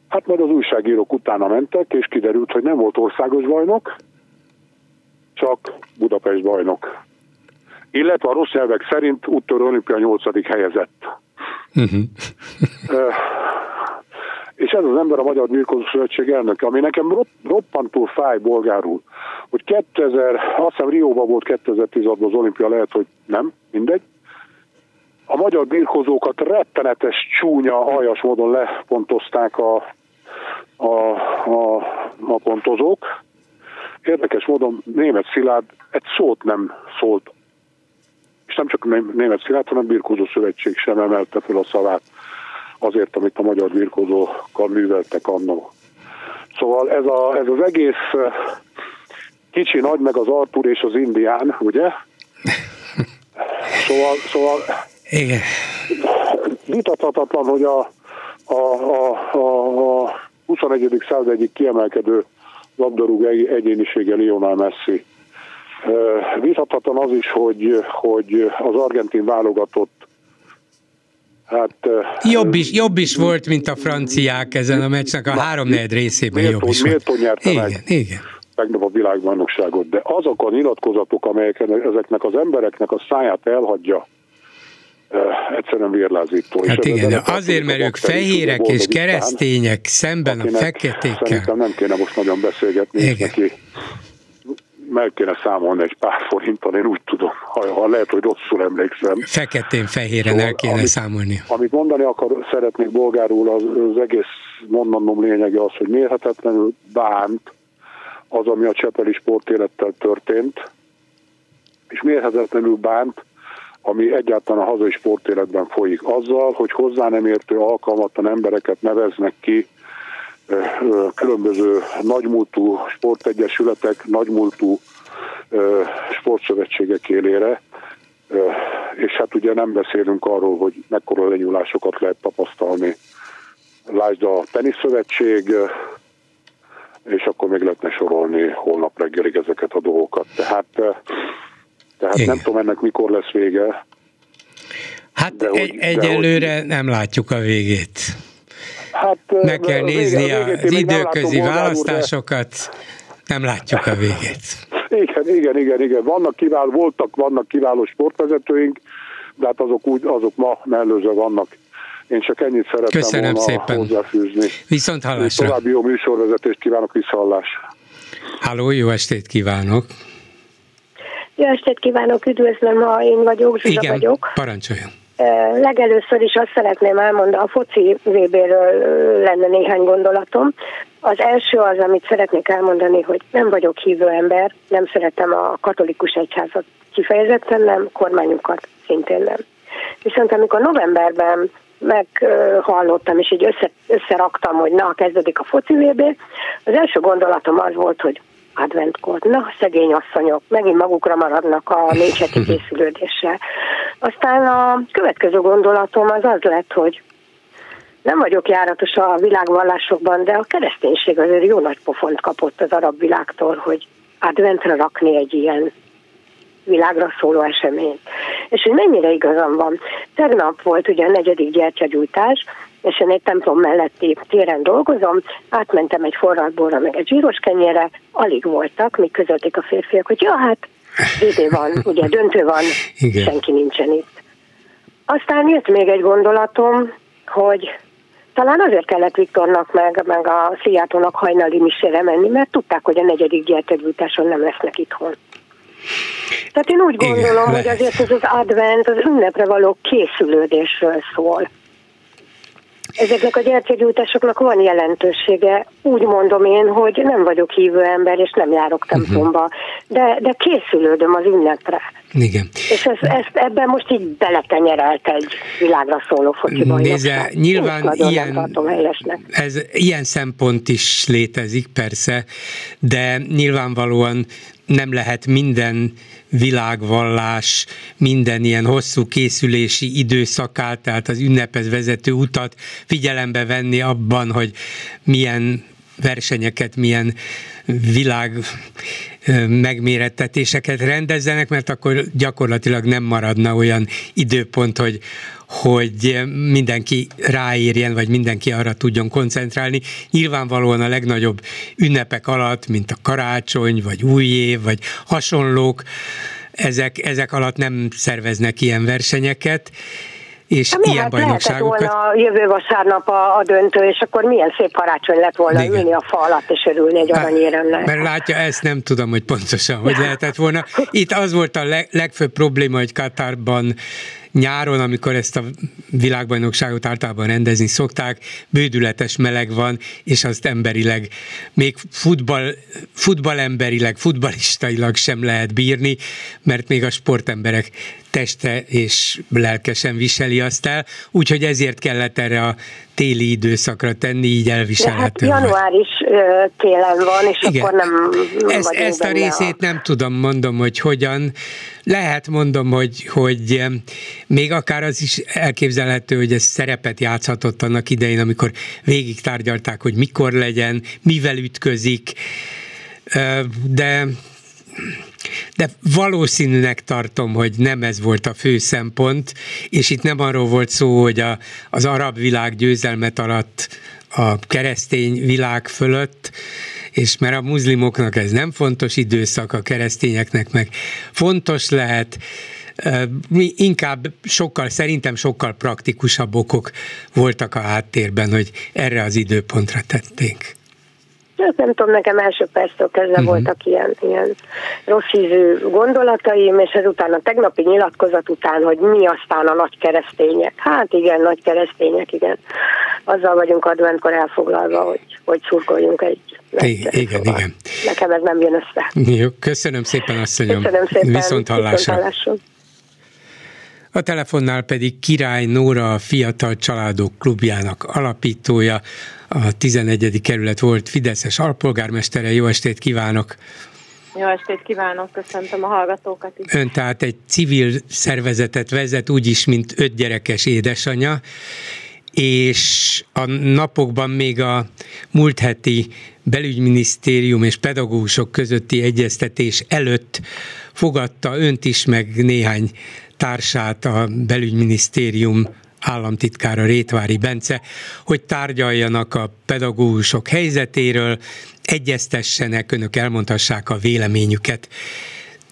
Hát majd az újságírók utána mentek, és kiderült, hogy nem volt országos bajnok, csak Budapest bajnok. Illetve a rossz nyelvek szerint úttörő olimpia 8. helyezett. Uh-huh. És ez az ember a Magyar Birkózó Szövetség elnöke, ami nekem roppantul fáj bolgárul, hogy 2000, azt hiszem Rióban volt 2016-ban az olimpia, lehet, hogy nem, mindegy, a magyar birkózókat rettenetes, csúnya, aljas módon lepontozták a, a, a, a pontozók. Érdekes módon német Szilárd egy szót nem szólt, és nem csak német Szilárd, hanem Birkózó Szövetség sem emelte fel a szavát azért, amit a magyar birkózókkal műveltek annó. Szóval ez, a, ez az egész eh, kicsi nagy, meg az Artur és az Indián, ugye? Szóval, szóval Igen. vitathatatlan, hogy a, a, a, a, a 21. század egyik kiemelkedő labdarúgó egyénisége Lionel Messi. Eh, vitathatatlan az is, hogy, hogy az argentin válogatott Hát, jobb, is, jobb is volt, mint a franciák ezen a meccsnek a három negyed részében miért, jobb is miért volt. igen, meg igen. tegnap a világbajnokságot, de azok a nyilatkozatok, amelyek ezeknek az embereknek a száját elhagyja, egyszerűen vérlázító. Hát és igen, de azért, mert ők fehérek és keresztények szemben a feketékkel. Szerintem nem kéne most nagyon beszélgetni, igen. neki meg kéne számolni egy pár forinton, én úgy tudom, ha, ha lehet, hogy rosszul emlékszem. Feketén-fehéren szóval, el kéne amit, számolni. Amit mondani akar, szeretnék bolgárul, az, az egész mondanom lényege az, hogy mérhetetlenül bánt az, ami a Csepeli sportélettel történt, és mérhetetlenül bánt, ami egyáltalán a hazai sportéletben folyik. Azzal, hogy hozzá nem értő alkalmatlan embereket neveznek ki különböző nagymúltú sportegyesületek, nagymúltú sportszövetségek élére, és hát ugye nem beszélünk arról, hogy mekkora lenyúlásokat lehet tapasztalni. Lásd a teniszszövetség, és akkor még lehetne sorolni holnap reggelig ezeket a dolgokat. Tehát, tehát nem tudom ennek mikor lesz vége. Hát de egy, hogy, egyelőre hogy... nem látjuk a végét. Hát, Meg kell nézni az időközi választásokat, nem látjuk a végét. Igen, igen, igen, igen. Vannak kiváló, voltak, vannak kiváló sportvezetőink, de hát azok, úgy, azok ma mellőzve vannak. Én csak ennyit szerettem Köszönöm volna szépen. hozzáfűzni. Viszont hallásra. További jó műsorvezetést kívánok, visszahallás. Háló, jó estét kívánok. Jó estét kívánok, üdvözlöm, ha én vagyok, Zsuzsa Igen, vagyok. parancsoljon. Legelőször is azt szeretném elmondani, a foci VB-ről lenne néhány gondolatom. Az első az, amit szeretnék elmondani, hogy nem vagyok hívő ember, nem szeretem a katolikus egyházat kifejezetten nem, kormányunkat szintén nem. Viszont amikor novemberben meghallottam, és így össze, összeraktam, hogy na, kezdődik a foci VB, az első gondolatom az volt, hogy adventkor. Na, szegény asszonyok, megint magukra maradnak a négy heti készülődéssel. Aztán a következő gondolatom az az lett, hogy nem vagyok járatos a világvallásokban, de a kereszténység azért jó nagy pofont kapott az arab világtól, hogy adventre rakni egy ilyen világra szóló eseményt. És hogy mennyire igazam van. Tegnap volt ugye a negyedik gyertyagyújtás, és én egy templom melletti téren dolgozom, átmentem egy forradborra, meg egy zsíros kenyére, alig voltak, míg közölték a férfiak, hogy ja, hát DD van, ugye döntő van, Igen. senki nincsen itt. Aztán jött még egy gondolatom, hogy talán azért kellett Viktornak meg, meg a Szijjátónak hajnali misére menni, mert tudták, hogy a negyedik gyertyagyújtáson nem lesznek itthon. Tehát én úgy gondolom, Igen, hogy azért ez az advent az ünnepre való készülődésről szól. Ezeknek a gyertyagyújtásoknak van jelentősége. Úgy mondom én, hogy nem vagyok hívő ember, és nem járok templomba, uh-huh. de, de készülődöm az ünnepre. Igen. És ez, ezt, ebben most így beletenyerelt egy világra szóló fociban. Nézze, nyilván ilyen, ez, ilyen szempont is létezik, persze, de nyilvánvalóan nem lehet minden világvallás, minden ilyen hosszú készülési időszakát, tehát az ünnephez vezető utat figyelembe venni abban, hogy milyen versenyeket, milyen világ megmérettetéseket rendezzenek, mert akkor gyakorlatilag nem maradna olyan időpont, hogy, hogy mindenki ráérjen, vagy mindenki arra tudjon koncentrálni. Nyilvánvalóan a legnagyobb ünnepek alatt, mint a karácsony, vagy új év, vagy hasonlók, ezek, ezek alatt nem szerveznek ilyen versenyeket, és hát ilyen bajnokságokat. volna jövő vasárnap a, a döntő, és akkor milyen szép karácsony lett volna Igen. ülni a fa alatt és örülni egy hát, aranyéremnek. Mert látja, ezt nem tudom, hogy pontosan hogy lehetett volna. Itt az volt a legfőbb probléma, hogy Katárban nyáron, amikor ezt a világbajnokságot általában rendezni szokták, bődületes meleg van, és azt emberileg, még futball, futballemberileg, futballistailag sem lehet bírni, mert még a sportemberek teste és lelkesen viseli azt el, úgyhogy ezért kellett erre a téli időszakra tenni, így elviselhető. hát január is télen van, és Igen. akkor nem Ez, Ezt a részét a... nem tudom, mondom, hogy hogyan. Lehet mondom, hogy, hogy még akár az is elképzelhető, hogy ez szerepet játszhatott annak idején, amikor végig tárgyalták, hogy mikor legyen, mivel ütközik, de de valószínűnek tartom, hogy nem ez volt a fő szempont, és itt nem arról volt szó, hogy a, az arab világ győzelmet alatt a keresztény világ fölött, és mert a muzlimoknak ez nem fontos időszak, a keresztényeknek meg fontos lehet, inkább sokkal, szerintem sokkal praktikusabb okok voltak a háttérben, hogy erre az időpontra tették. Hát nem tudom, nekem első perctől kezdve uh-huh. voltak ilyen, ilyen rossz ízű gondolataim, és ezután a tegnapi nyilatkozat után, hogy mi aztán a nagy keresztények. Hát igen, nagy keresztények, igen. Azzal vagyunk adventkor elfoglalva, hogy, hogy szurkoljunk egy igen, igen, igen. Nekem ez nem jön össze. Jó, köszönöm szépen, asszonyom. Köszönöm szépen. Viszont hallásra. Viszont hallásra. A telefonnál pedig Király Nóra, a Fiatal Családok Klubjának alapítója, a 11. kerület volt Fideszes alpolgármestere. Jó estét kívánok! Jó estét kívánok, köszöntöm a hallgatókat is. Ön tehát egy civil szervezetet vezet, úgyis, mint öt gyerekes édesanyja, és a napokban még a múlt heti belügyminisztérium és pedagógusok közötti egyeztetés előtt fogadta önt is, meg néhány társát a belügyminisztérium államtitkára Rétvári Bence, hogy tárgyaljanak a pedagógusok helyzetéről, egyeztessenek, önök elmondhassák a véleményüket.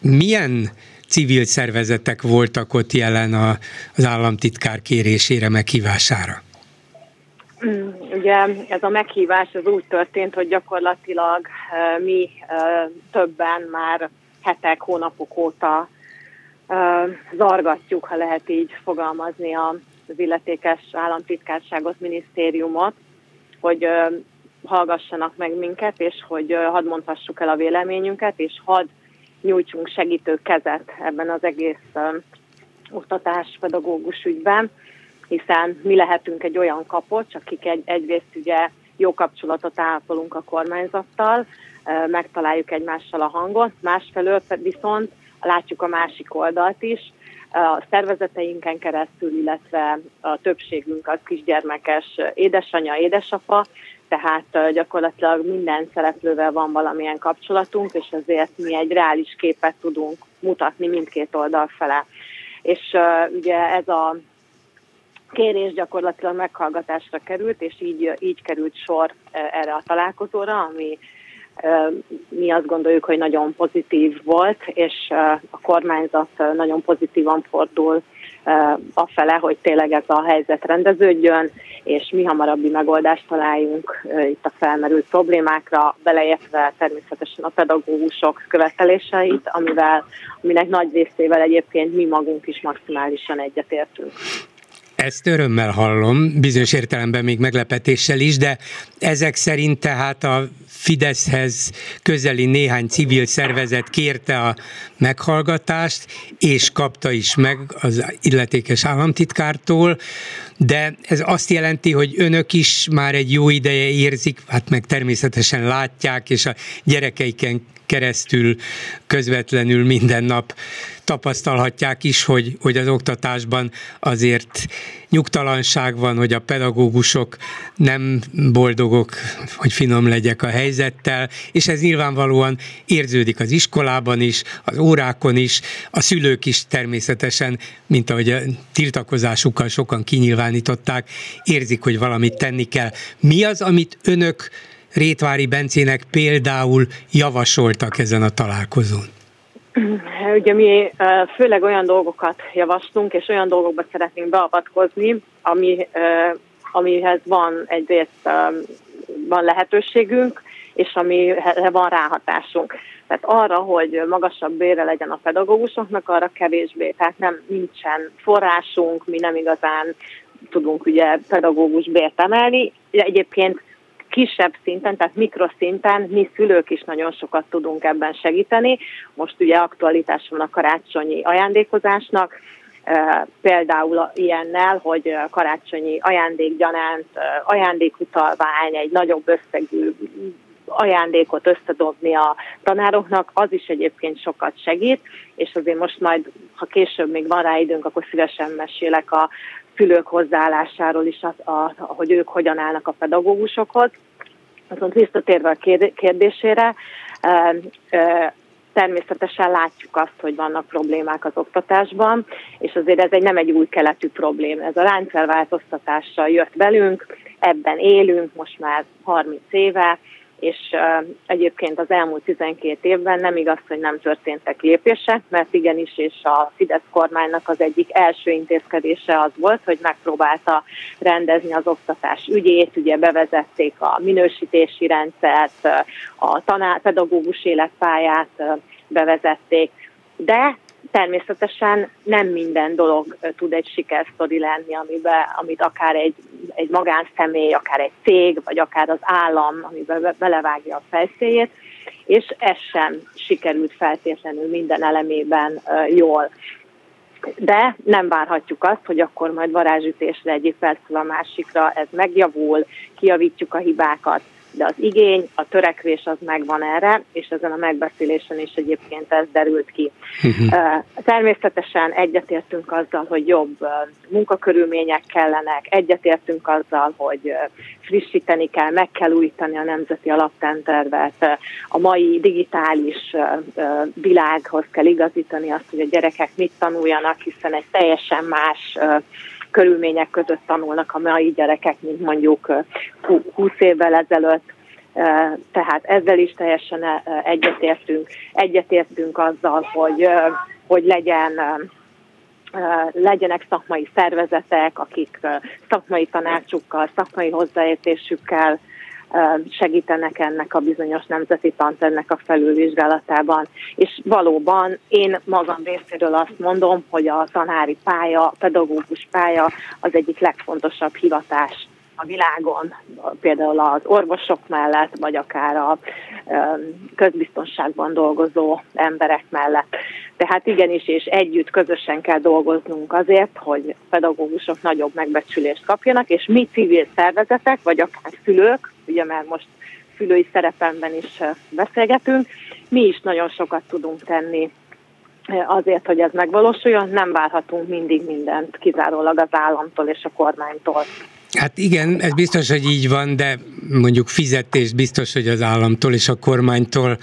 Milyen civil szervezetek voltak ott jelen az államtitkár kérésére, meghívására? Ugye ez a meghívás az úgy történt, hogy gyakorlatilag mi többen már hetek, hónapok óta zargatjuk, ha lehet így fogalmazni az illetékes államtitkárságot, minisztériumot, hogy hallgassanak meg minket, és hogy hadd mondhassuk el a véleményünket, és hadd nyújtsunk segítő kezet ebben az egész oktatás pedagógus ügyben, hiszen mi lehetünk egy olyan kapocs, akik egy, egyrészt ugye jó kapcsolatot ápolunk a kormányzattal, megtaláljuk egymással a hangot, másfelől viszont látjuk a másik oldalt is, a szervezeteinken keresztül, illetve a többségünk az kisgyermekes édesanyja, édesapa, tehát gyakorlatilag minden szereplővel van valamilyen kapcsolatunk, és ezért mi egy reális képet tudunk mutatni mindkét oldal fele. És ugye ez a kérés gyakorlatilag meghallgatásra került, és így, így került sor erre a találkozóra, ami mi azt gondoljuk, hogy nagyon pozitív volt, és a kormányzat nagyon pozitívan fordul afele, hogy tényleg ez a helyzet rendeződjön, és mi hamarabbi megoldást találjunk itt a felmerült problémákra, beleértve természetesen a pedagógusok követeléseit, amivel, aminek nagy részével egyébként mi magunk is maximálisan egyetértünk. Ezt örömmel hallom, bizonyos értelemben még meglepetéssel is, de ezek szerint tehát a Fideszhez közeli néhány civil szervezet kérte a meghallgatást, és kapta is meg az illetékes államtitkártól, de ez azt jelenti, hogy önök is már egy jó ideje érzik, hát meg természetesen látják, és a gyerekeiken keresztül közvetlenül minden nap tapasztalhatják is, hogy, hogy az oktatásban azért nyugtalanság van, hogy a pedagógusok nem boldogok, hogy finom legyek a helyzettel, és ez nyilvánvalóan érződik az iskolában is, az órákon is, a szülők is természetesen, mint ahogy a tiltakozásukkal sokan kinyilvánították, érzik, hogy valamit tenni kell. Mi az, amit önök Rétvári Bencének például javasoltak ezen a találkozón? Ugye mi főleg olyan dolgokat javaslunk, és olyan dolgokba szeretnénk beavatkozni, ami, amihez van egyrészt van lehetőségünk, és amire van ráhatásunk. Tehát arra, hogy magasabb bére legyen a pedagógusoknak, arra kevésbé. Tehát nem nincsen forrásunk, mi nem igazán tudunk ugye pedagógus bért emelni. Egyébként kisebb szinten, tehát mikroszinten mi szülők is nagyon sokat tudunk ebben segíteni. Most ugye aktualitás van a karácsonyi ajándékozásnak, például ilyennel, hogy karácsonyi ajándékgyanánt, ajándékutalvány, egy nagyobb összegű ajándékot összedobni a tanároknak, az is egyébként sokat segít, és azért most majd, ha később még van rá időnk, akkor szívesen mesélek a szülők hozzáállásáról is, az, a, hogy ők hogyan állnak a pedagógusokhoz. Azon visszatérve a kérdésére, természetesen látjuk azt, hogy vannak problémák az oktatásban, és azért ez egy nem egy új keletű probléma. Ez a rendszerváltoztatással jött velünk, ebben élünk most már 30 éve, és egyébként az elmúlt 12 évben nem igaz, hogy nem történtek lépések, mert igenis, és a Fidesz kormánynak az egyik első intézkedése az volt, hogy megpróbálta rendezni az oktatás ügyét, ugye bevezették a minősítési rendszert, a tanár, pedagógus életpályát bevezették, de természetesen nem minden dolog tud egy sikersztori lenni, amiben, amit akár egy, egy magánszemély, akár egy cég, vagy akár az állam, amiben belevágja a fejszéjét, és ez sem sikerült feltétlenül minden elemében jól. De nem várhatjuk azt, hogy akkor majd varázsütésre egyik percről a másikra ez megjavul, kiavítjuk a hibákat, de az igény, a törekvés az megvan erre, és ezen a megbeszélésen is egyébként ez derült ki. Uh-huh. Természetesen egyetértünk azzal, hogy jobb munkakörülmények kellenek, egyetértünk azzal, hogy frissíteni kell, meg kell újítani a nemzeti alaptentervet, a mai digitális világhoz kell igazítani azt, hogy a gyerekek mit tanuljanak, hiszen egy teljesen más körülmények között tanulnak a mai gyerekek, mint mondjuk 20 évvel ezelőtt. Tehát ezzel is teljesen egyetértünk. Egyetértünk azzal, hogy, hogy legyen legyenek szakmai szervezetek, akik szakmai tanácsukkal, szakmai hozzáértésükkel segítenek ennek a bizonyos nemzeti tanternek a felülvizsgálatában. És valóban én magam részéről azt mondom, hogy a tanári pálya, pedagógus pálya az egyik legfontosabb hivatás a világon, például az orvosok mellett, vagy akár a közbiztonságban dolgozó emberek mellett. Tehát igenis, és együtt, közösen kell dolgoznunk azért, hogy pedagógusok nagyobb megbecsülést kapjanak, és mi civil szervezetek, vagy akár szülők, ugye mert most szülői szerepemben is beszélgetünk, mi is nagyon sokat tudunk tenni azért, hogy ez megvalósuljon, nem várhatunk mindig mindent kizárólag az államtól és a kormánytól. Hát igen, ez biztos, hogy így van, de mondjuk fizetést biztos, hogy az államtól és a kormánytól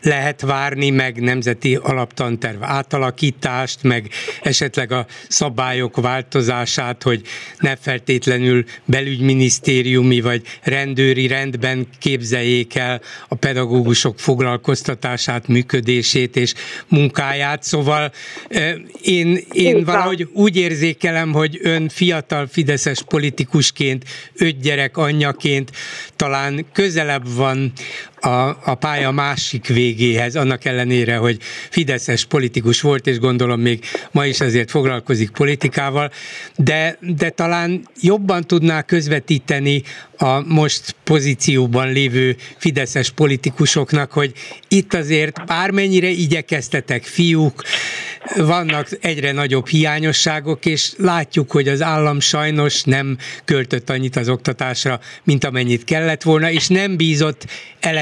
lehet várni, meg nemzeti alaptanterv átalakítást, meg esetleg a szabályok változását, hogy ne feltétlenül belügyminisztériumi vagy rendőri rendben képzeljék el a pedagógusok foglalkoztatását, működését és munkáját. Szóval én, én valahogy úgy érzékelem, hogy ön fiatal fideszes politikus pedagógusként, öt gyerek anyjaként talán közelebb van a, a pálya másik végéhez, annak ellenére, hogy fideszes politikus volt, és gondolom még ma is ezért foglalkozik politikával, de, de talán jobban tudná közvetíteni a most pozícióban lévő fideszes politikusoknak, hogy itt azért bármennyire igyekeztetek fiúk, vannak egyre nagyobb hiányosságok, és látjuk, hogy az állam sajnos nem költött annyit az oktatásra, mint amennyit kellett volna, és nem bízott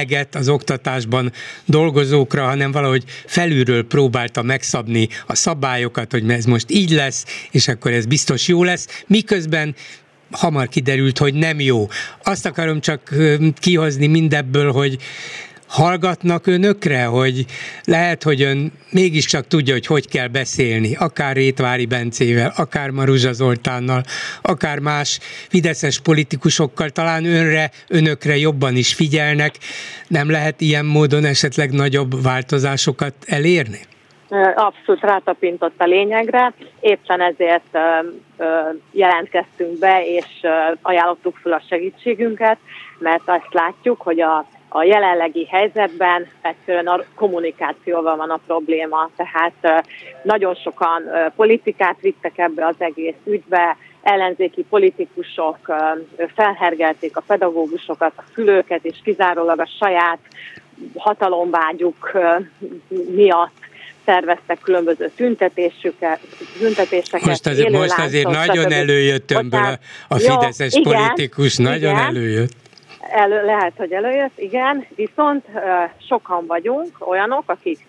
eleget az oktatásban dolgozókra, hanem valahogy felülről próbálta megszabni a szabályokat, hogy ez most így lesz, és akkor ez biztos jó lesz, miközben hamar kiderült, hogy nem jó. Azt akarom csak kihozni mindebből, hogy hallgatnak önökre, hogy lehet, hogy ön mégiscsak tudja, hogy hogy kell beszélni, akár Rétvári Bencével, akár Maruzsa Zoltánnal, akár más fideszes politikusokkal, talán önre, önökre jobban is figyelnek. Nem lehet ilyen módon esetleg nagyobb változásokat elérni? Abszolút rátapintott a lényegre, éppen ezért jelentkeztünk be, és ajánlottuk fel a segítségünket, mert azt látjuk, hogy a a jelenlegi helyzetben egyszerűen a kommunikációval van a probléma, tehát nagyon sokan politikát vittek ebbe az egész ügybe, ellenzéki politikusok felhergelték a pedagógusokat, a szülőket, és kizárólag a saját hatalomvágyuk miatt szerveztek különböző tüntetéseket. tüntetéseket most azért, most azért nagyon előjött önből a, a fideszes jó, politikus, igen, nagyon igen. előjött elő, lehet, hogy előjött, igen, viszont sokan vagyunk olyanok, akik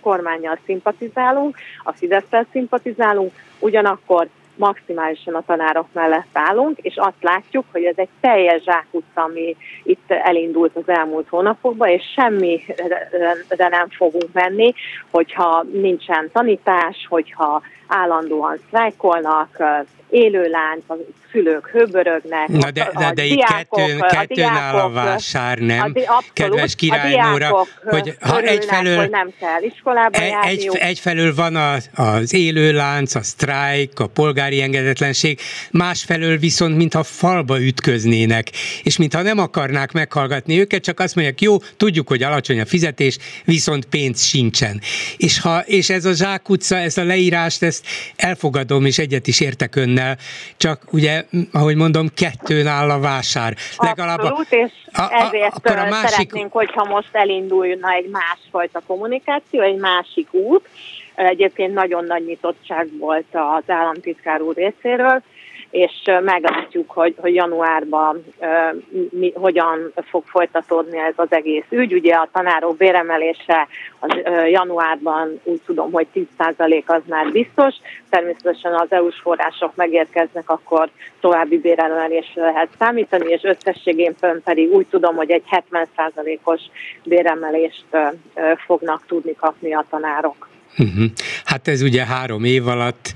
kormányjal szimpatizálunk, a fidesz szimpatizálunk, ugyanakkor maximálisan a tanárok mellett állunk, és azt látjuk, hogy ez egy teljes zsákutca, ami itt elindult az elmúlt hónapokban, és semmi de nem fogunk menni, hogyha nincsen tanítás, hogyha állandóan sztrájkolnak, élőlánc, a szülők höbörögnek. Na de, de, de itt kettőn, kettőn áll a vásár, nem? A, abszolút, Kedves királynóra, hogy ha egyfelől, hogy nem kell iskolába egy, egy, egyfelől van az, az élőlánc, a sztrájk, a polgári engedetlenség, másfelől viszont mintha falba ütköznének, és mintha nem akarnák meghallgatni őket, csak azt mondják, jó, tudjuk, hogy alacsony a fizetés, viszont pénz sincsen. És, ha, és ez a zsákutca, ez a leírást, ezt elfogadom, és egyet is értek önnel, csak ugye, ahogy mondom, kettőn áll a vásár. Legalább Abszolút, a, és a, a, ezért akkor a másik... szeretnénk, hogyha most elindulna egy másfajta kommunikáció, egy másik út. Egyébként nagyon nagy nyitottság volt az államtitkár úr részéről, és meglátjuk, hogy, hogy januárban mi, hogyan fog folytatódni ez az egész ügy. Ugye a tanárok béremelése az januárban úgy tudom, hogy 10% az már biztos. Természetesen az EU-s források megérkeznek, akkor további béremelésre lehet számítani, és összességében pedig úgy tudom, hogy egy 70%-os béremelést fognak tudni kapni a tanárok. Uh-huh. Hát ez ugye három év alatt,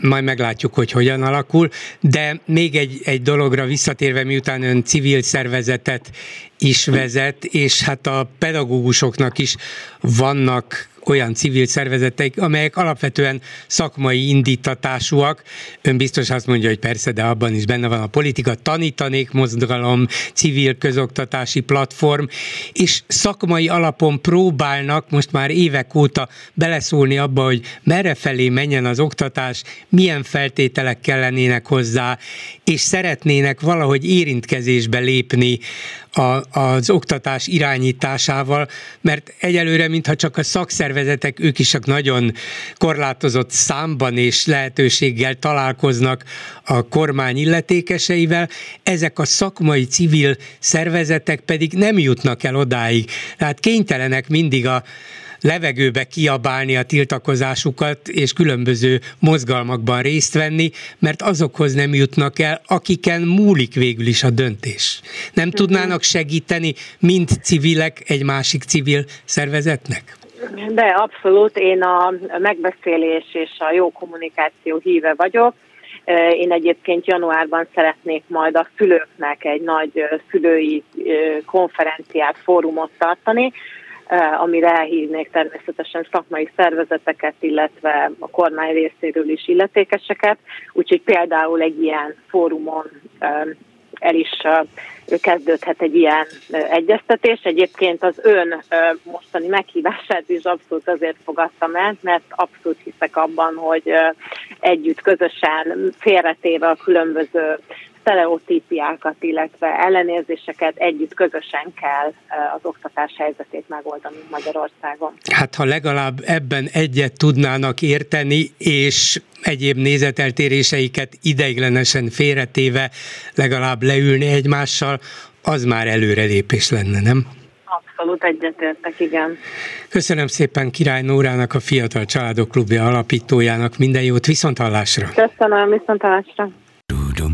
majd meglátjuk, hogy hogyan alakul, de még egy, egy dologra visszatérve, miután ön civil szervezetet is vezet, és hát a pedagógusoknak is vannak olyan civil szervezetek, amelyek alapvetően szakmai indítatásúak. Ön biztos azt mondja, hogy persze, de abban is benne van a politika, tanítanék mozgalom, civil közoktatási platform, és szakmai alapon próbálnak most már évek óta beleszólni abba, hogy merre felé menjen az oktatás, milyen feltételek kellenének hozzá, és szeretnének valahogy érintkezésbe lépni a, az oktatás irányításával, mert egyelőre, mintha csak a szakszervezetek, ők is csak nagyon korlátozott számban és lehetőséggel találkoznak a kormány illetékeseivel, ezek a szakmai civil szervezetek pedig nem jutnak el odáig. Tehát kénytelenek mindig a levegőbe kiabálni a tiltakozásukat, és különböző mozgalmakban részt venni, mert azokhoz nem jutnak el, akiken múlik végül is a döntés. Nem mhm. tudnának segíteni, mint civilek egy másik civil szervezetnek? De abszolút, én a megbeszélés és a jó kommunikáció híve vagyok. Én egyébként januárban szeretnék majd a szülőknek egy nagy szülői konferenciát, fórumot tartani, amire elhívnék természetesen szakmai szervezeteket, illetve a kormány részéről is illetékeseket. Úgyhogy például egy ilyen fórumon el is kezdődhet egy ilyen egyeztetés. Egyébként az ön mostani meghívását is abszolút azért fogadtam el, mert abszolút hiszek abban, hogy együtt közösen félretéve a különböző sztereotípiákat, illetve ellenérzéseket együtt közösen kell az oktatás helyzetét megoldani Magyarországon. Hát ha legalább ebben egyet tudnának érteni, és egyéb nézeteltéréseiket ideiglenesen félretéve legalább leülni egymással, az már előrelépés lenne, nem? Abszolút egyetértek, igen. Köszönöm szépen Király Nórának, a Fiatal Családok Klubja alapítójának. Minden jót, viszont hallásra! Köszönöm, viszont hallásra!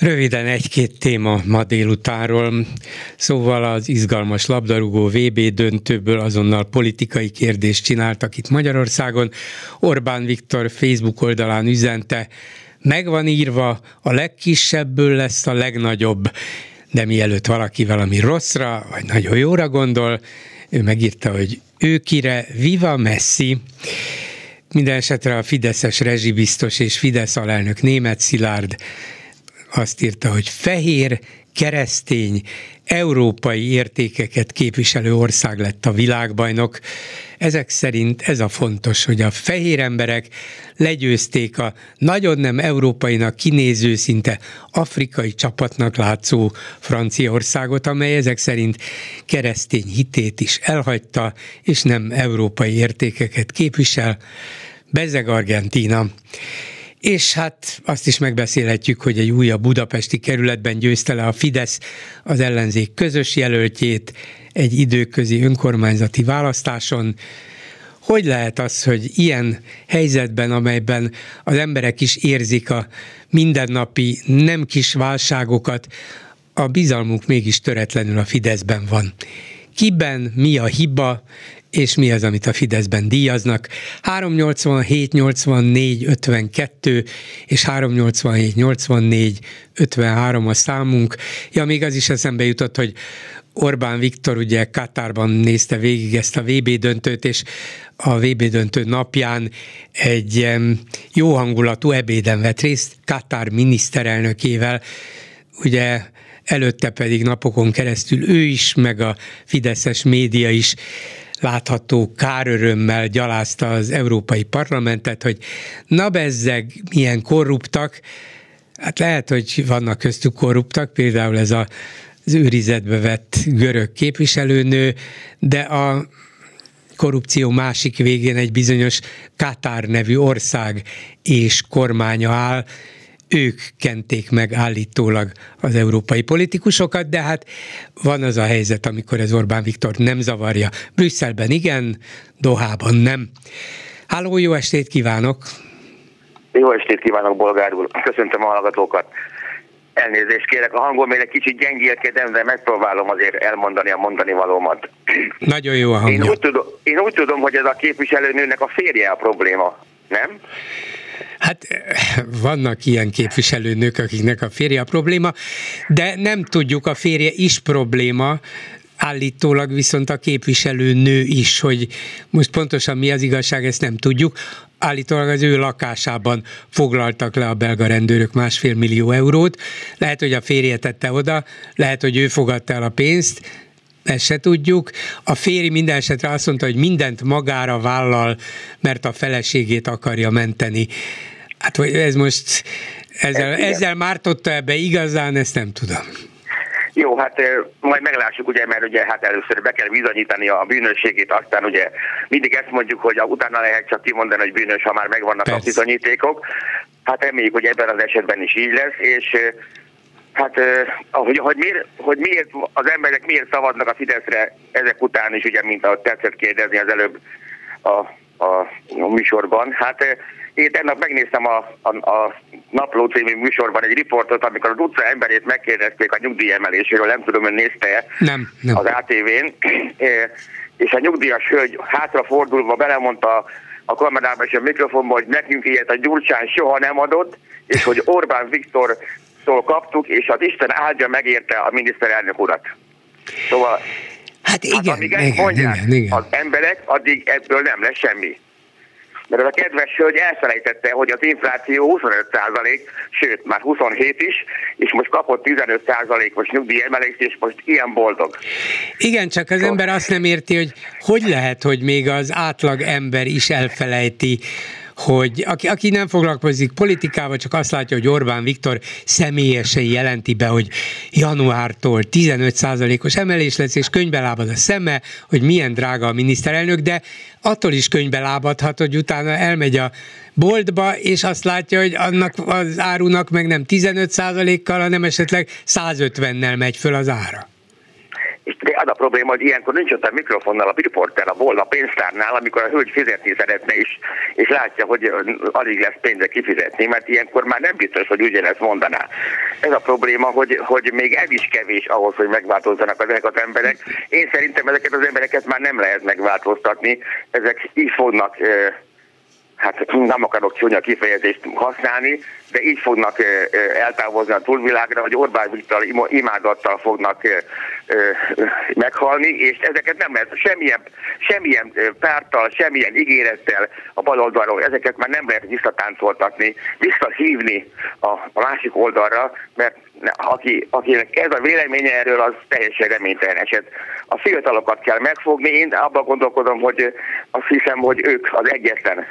Röviden egy-két téma ma délutánról. Szóval az izgalmas labdarúgó VB döntőből azonnal politikai kérdést csináltak itt Magyarországon. Orbán Viktor Facebook oldalán üzente, megvan írva, a legkisebből lesz a legnagyobb, de mielőtt valaki valami rosszra, vagy nagyon jóra gondol, ő megírta, hogy ő kire, viva Messi. Minden esetre a Fideszes rezsibiztos és Fidesz alelnök német Szilárd azt írta, hogy fehér, keresztény, európai értékeket képviselő ország lett a világbajnok. Ezek szerint ez a fontos, hogy a fehér emberek legyőzték a nagyon nem európainak kinéző, szinte afrikai csapatnak látszó Franciaországot, amely ezek szerint keresztény hitét is elhagyta, és nem európai értékeket képvisel. Bezeg Argentína. És hát azt is megbeszélhetjük, hogy egy újabb budapesti kerületben győzte le a Fidesz az ellenzék közös jelöltjét, egy időközi önkormányzati választáson. Hogy lehet az, hogy ilyen helyzetben, amelyben az emberek is érzik a mindennapi nem kis válságokat, a bizalmuk mégis töretlenül a Fideszben van. Kiben mi a hiba, és mi az, amit a Fideszben díjaznak. 387 84 52 és 387 84 53 a számunk. Ja, még az is eszembe jutott, hogy Orbán Viktor ugye Katárban nézte végig ezt a VB döntőt, és a VB döntő napján egy jó hangulatú ebéden vett részt Katár miniszterelnökével. Ugye előtte pedig napokon keresztül ő is, meg a fideszes média is látható kárörömmel gyalázta az Európai Parlamentet, hogy na bezzeg, milyen korruptak, hát lehet, hogy vannak köztük korruptak, például ez a, az őrizetbe vett görög képviselőnő, de a korrupció másik végén egy bizonyos Katár nevű ország és kormánya áll, ők kenték meg állítólag az európai politikusokat, de hát van az a helyzet, amikor ez Orbán Viktor nem zavarja. Brüsszelben igen, Dohában nem. Háló, jó estét kívánok! Jó estét kívánok, Bolgár úr! Köszöntöm a hallgatókat! Elnézést kérek, a hangom még egy kicsit gyengélkedem, de megpróbálom azért elmondani a mondani valómat. Nagyon jó a hangja. Én úgy, tudom, én úgy tudom, hogy ez a képviselőnőnek a férje a probléma, nem? Hát vannak ilyen képviselőnők, akiknek a férje a probléma, de nem tudjuk, a férje is probléma, állítólag viszont a képviselő nő is, hogy most pontosan mi az igazság, ezt nem tudjuk. Állítólag az ő lakásában foglaltak le a belga rendőrök másfél millió eurót. Lehet, hogy a férje tette oda, lehet, hogy ő fogadta el a pénzt, ezt se tudjuk. A férj minden esetre azt mondta, hogy mindent magára vállal, mert a feleségét akarja menteni. Hát hogy ez most ezzel, ezzel mártotta ebbe igazán, ezt nem tudom. Jó, hát majd meglássuk, ugye, mert ugye hát először be kell bizonyítani a bűnösségét, aztán ugye mindig ezt mondjuk, hogy utána lehet csak kimondani, hogy bűnös, ha már megvannak Persze. a bizonyítékok. Hát reméljük, hogy ebben az esetben is így lesz, és Hát, hogy, hogy, miért, hogy miért az emberek miért szavaznak a Fideszre ezek után is, ugye, mint ahogy tetszett kérdezni az előbb a, a, a műsorban. Hát én tegnap megnéztem a, a, a Napló című műsorban egy riportot, amikor az utca emberét megkérdezték a nyugdíjemelésről, nem tudom, hogy nézte nem, nem. az ATV-n, és a nyugdíjas hölgy hátrafordulva belemondta a kamerában és a mikrofonban, hogy nekünk ilyet a Gyurcsán soha nem adott, és hogy Orbán Viktor tól kaptuk, és az Isten áldja megérte a miniszterelnök urat. Szóval Hát igen, hát, amíg igen, mondják igen, igen. az emberek, addig ebből nem lesz semmi. Mert ez a kedves hölgy elfelejtette, hogy az infláció 25 százalék, sőt már 27 is, és most kapott 15 százalékos nyugdíjemelést, és most ilyen boldog. Igen, csak az ember azt nem érti, hogy hogy lehet, hogy még az átlag ember is elfelejti hogy aki, aki nem foglalkozik politikával, csak azt látja, hogy Orbán Viktor személyesen jelenti be, hogy januártól 15%-os emelés lesz, és könyvbe lábad a szeme, hogy milyen drága a miniszterelnök, de attól is könyvbe lábadhat, hogy utána elmegy a boltba, és azt látja, hogy annak az árunak meg nem 15%-kal, hanem esetleg 150-nel megy föl az ára. De az a probléma, hogy ilyenkor nincs ott a mikrofonnal a riporter a bolna pénztárnál, amikor a hölgy fizetni szeretne is, és látja, hogy alig lesz pénze kifizetni, mert ilyenkor már nem biztos, hogy ugyanezt mondaná. Ez a probléma, hogy, hogy még ez is kevés ahhoz, hogy megváltozzanak ezek az emberek. Én szerintem ezeket az embereket már nem lehet megváltoztatni, ezek így fognak hát nem akarok csúnya kifejezést használni, de így fognak eltávozni a túlvilágra, hogy Orbán Viktor imádattal fognak meghalni, és ezeket nem lehet semmilyen, semmilyen párttal, semmilyen ígérettel a baloldalról, ezeket már nem lehet visszatáncoltatni, visszahívni a, másik oldalra, mert aki, akinek ez a véleménye erről, az teljesen reménytelen eset. A fiatalokat kell megfogni, én abban gondolkodom, hogy azt hiszem, hogy ők az egyetlen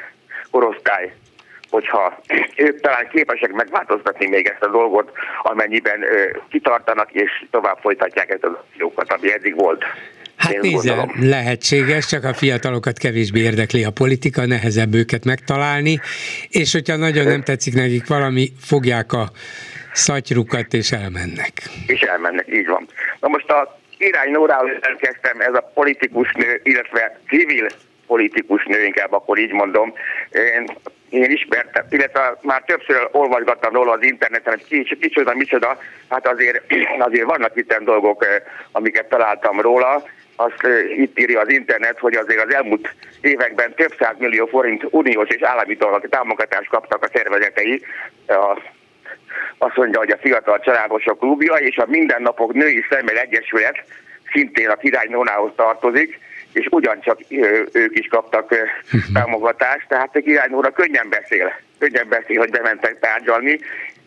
korosztály, hogyha ők talán képesek megváltoztatni még ezt a dolgot, amennyiben ö, kitartanak és tovább folytatják ezt a jókat, ami eddig volt. Hát nézze, lehetséges, csak a fiatalokat kevésbé érdekli a politika, nehezebb őket megtalálni, és hogyha nagyon nem tetszik nekik valami, fogják a szatyrukat és elmennek. És elmennek, így van. Na most a Király Nórához elkezdtem, ez a politikus nő, illetve civil politikus nő, inkább akkor így mondom. Én, én ismertem, illetve már többször olvasgattam róla az interneten, hogy ki, kicsoda, micsoda, hát azért, azért vannak itt dolgok, amiket találtam róla, azt itt írja az internet, hogy azért az elmúlt években több száz millió forint uniós és állami támogatást kaptak a szervezetei. A, azt mondja, hogy a Fiatal Családosok Klubja és a Mindennapok Női Szemmel Egyesület szintén a Király Nónához tartozik, és ugyancsak ők is kaptak támogatást, tehát a Király Nóra könnyen beszél, könnyen beszél, hogy bementek tárgyalni,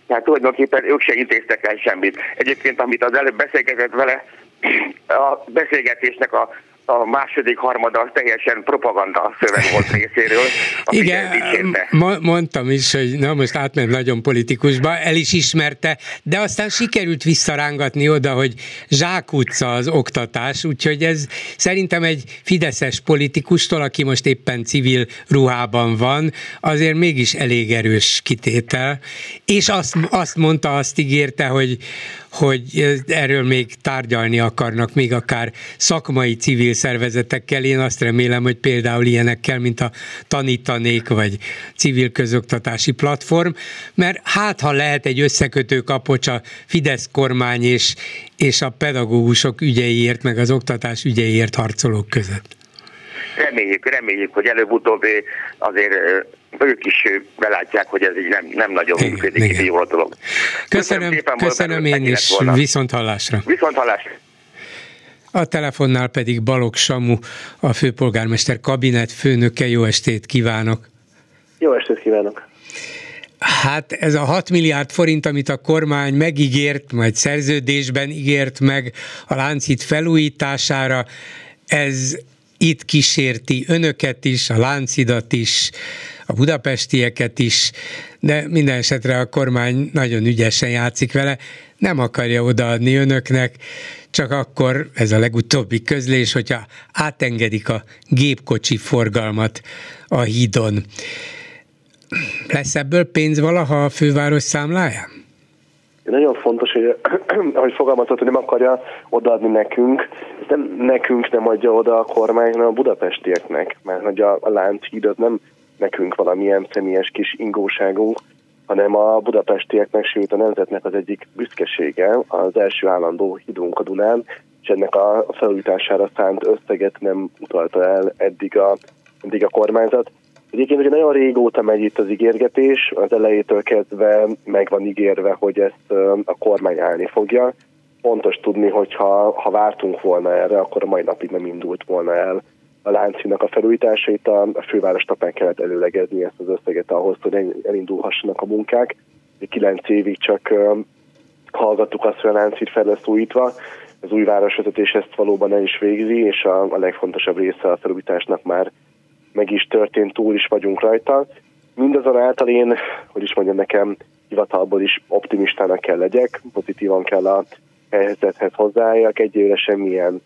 tehát tulajdonképpen ők se intéztek el semmit. Egyébként, amit az előbb beszélgetett vele, a beszélgetésnek a a második harmada teljesen propaganda szöveg volt részéről. Igen, ma- mondtam is, hogy na most átment nagyon politikusba, el is ismerte, de aztán sikerült visszarángatni oda, hogy zsákutca az oktatás, úgyhogy ez szerintem egy fideszes politikustól, aki most éppen civil ruhában van, azért mégis elég erős kitétel, és azt, azt mondta, azt ígérte, hogy, hogy erről még tárgyalni akarnak, még akár szakmai civil szervezetekkel. Én azt remélem, hogy például ilyenekkel, mint a Tanítanék, vagy civil közoktatási platform, mert hát ha lehet egy összekötő kapocs a Fidesz kormány és, és a pedagógusok ügyeiért, meg az oktatás ügyeiért harcolók között. Reméljük, reméljük, hogy előbb-utóbb azért ők is belátják, hogy ez így nem, nem nagyon igen, működik, igen. jó a dolog. Köszönöm, köszönöm, szépen, köszönöm én is, viszont hallásra. Viszont hallásra. A telefonnál pedig Balog Samu, a főpolgármester kabinet főnöke. Jó estét kívánok! Jó estét kívánok! Hát ez a 6 milliárd forint, amit a kormány megígért, majd szerződésben ígért meg a láncít felújítására, ez itt kísérti önöket is, a láncidat is, a budapestieket is, de minden esetre a kormány nagyon ügyesen játszik vele, nem akarja odaadni önöknek, csak akkor ez a legutóbbi közlés, hogyha átengedik a gépkocsi forgalmat a hídon. Lesz ebből pénz valaha a főváros számláján? Nagyon fontos, hogy ahogy fogalmazott, hogy nem akarja odaadni nekünk, ez nem nekünk nem adja oda a kormány, hanem a budapestieknek, mert hogy a, a Lánchídot nem nekünk valamilyen személyes kis ingóságunk, hanem a budapestieknek, sőt a nemzetnek az egyik büszkesége, az első állandó hidunk a Dunán, és ennek a felújítására szánt összeget nem utalta el eddig a, eddig a kormányzat. Egyébként ugye nagyon régóta megy itt az ígérgetés, az elejétől kezdve meg van ígérve, hogy ezt a kormány állni fogja. Fontos tudni, hogy ha, ha vártunk volna erre, akkor a mai napig nem indult volna el a láncinak a felújításait, a, a főváros tapán kellett előlegezni ezt az összeget ahhoz, hogy elindulhassanak a munkák. Kilenc évig csak hallgattuk azt, hogy a láncít fel lesz újítva, az új városvezetés ezt valóban el is végzi, és a, legfontosabb része a felújításnak már meg is történt, túl is vagyunk rajta. Mindazonáltal én, hogy is mondjam nekem, hivatalból is optimistának kell legyek, pozitívan kell a helyzethez hozzáálljak, egyébként semmilyen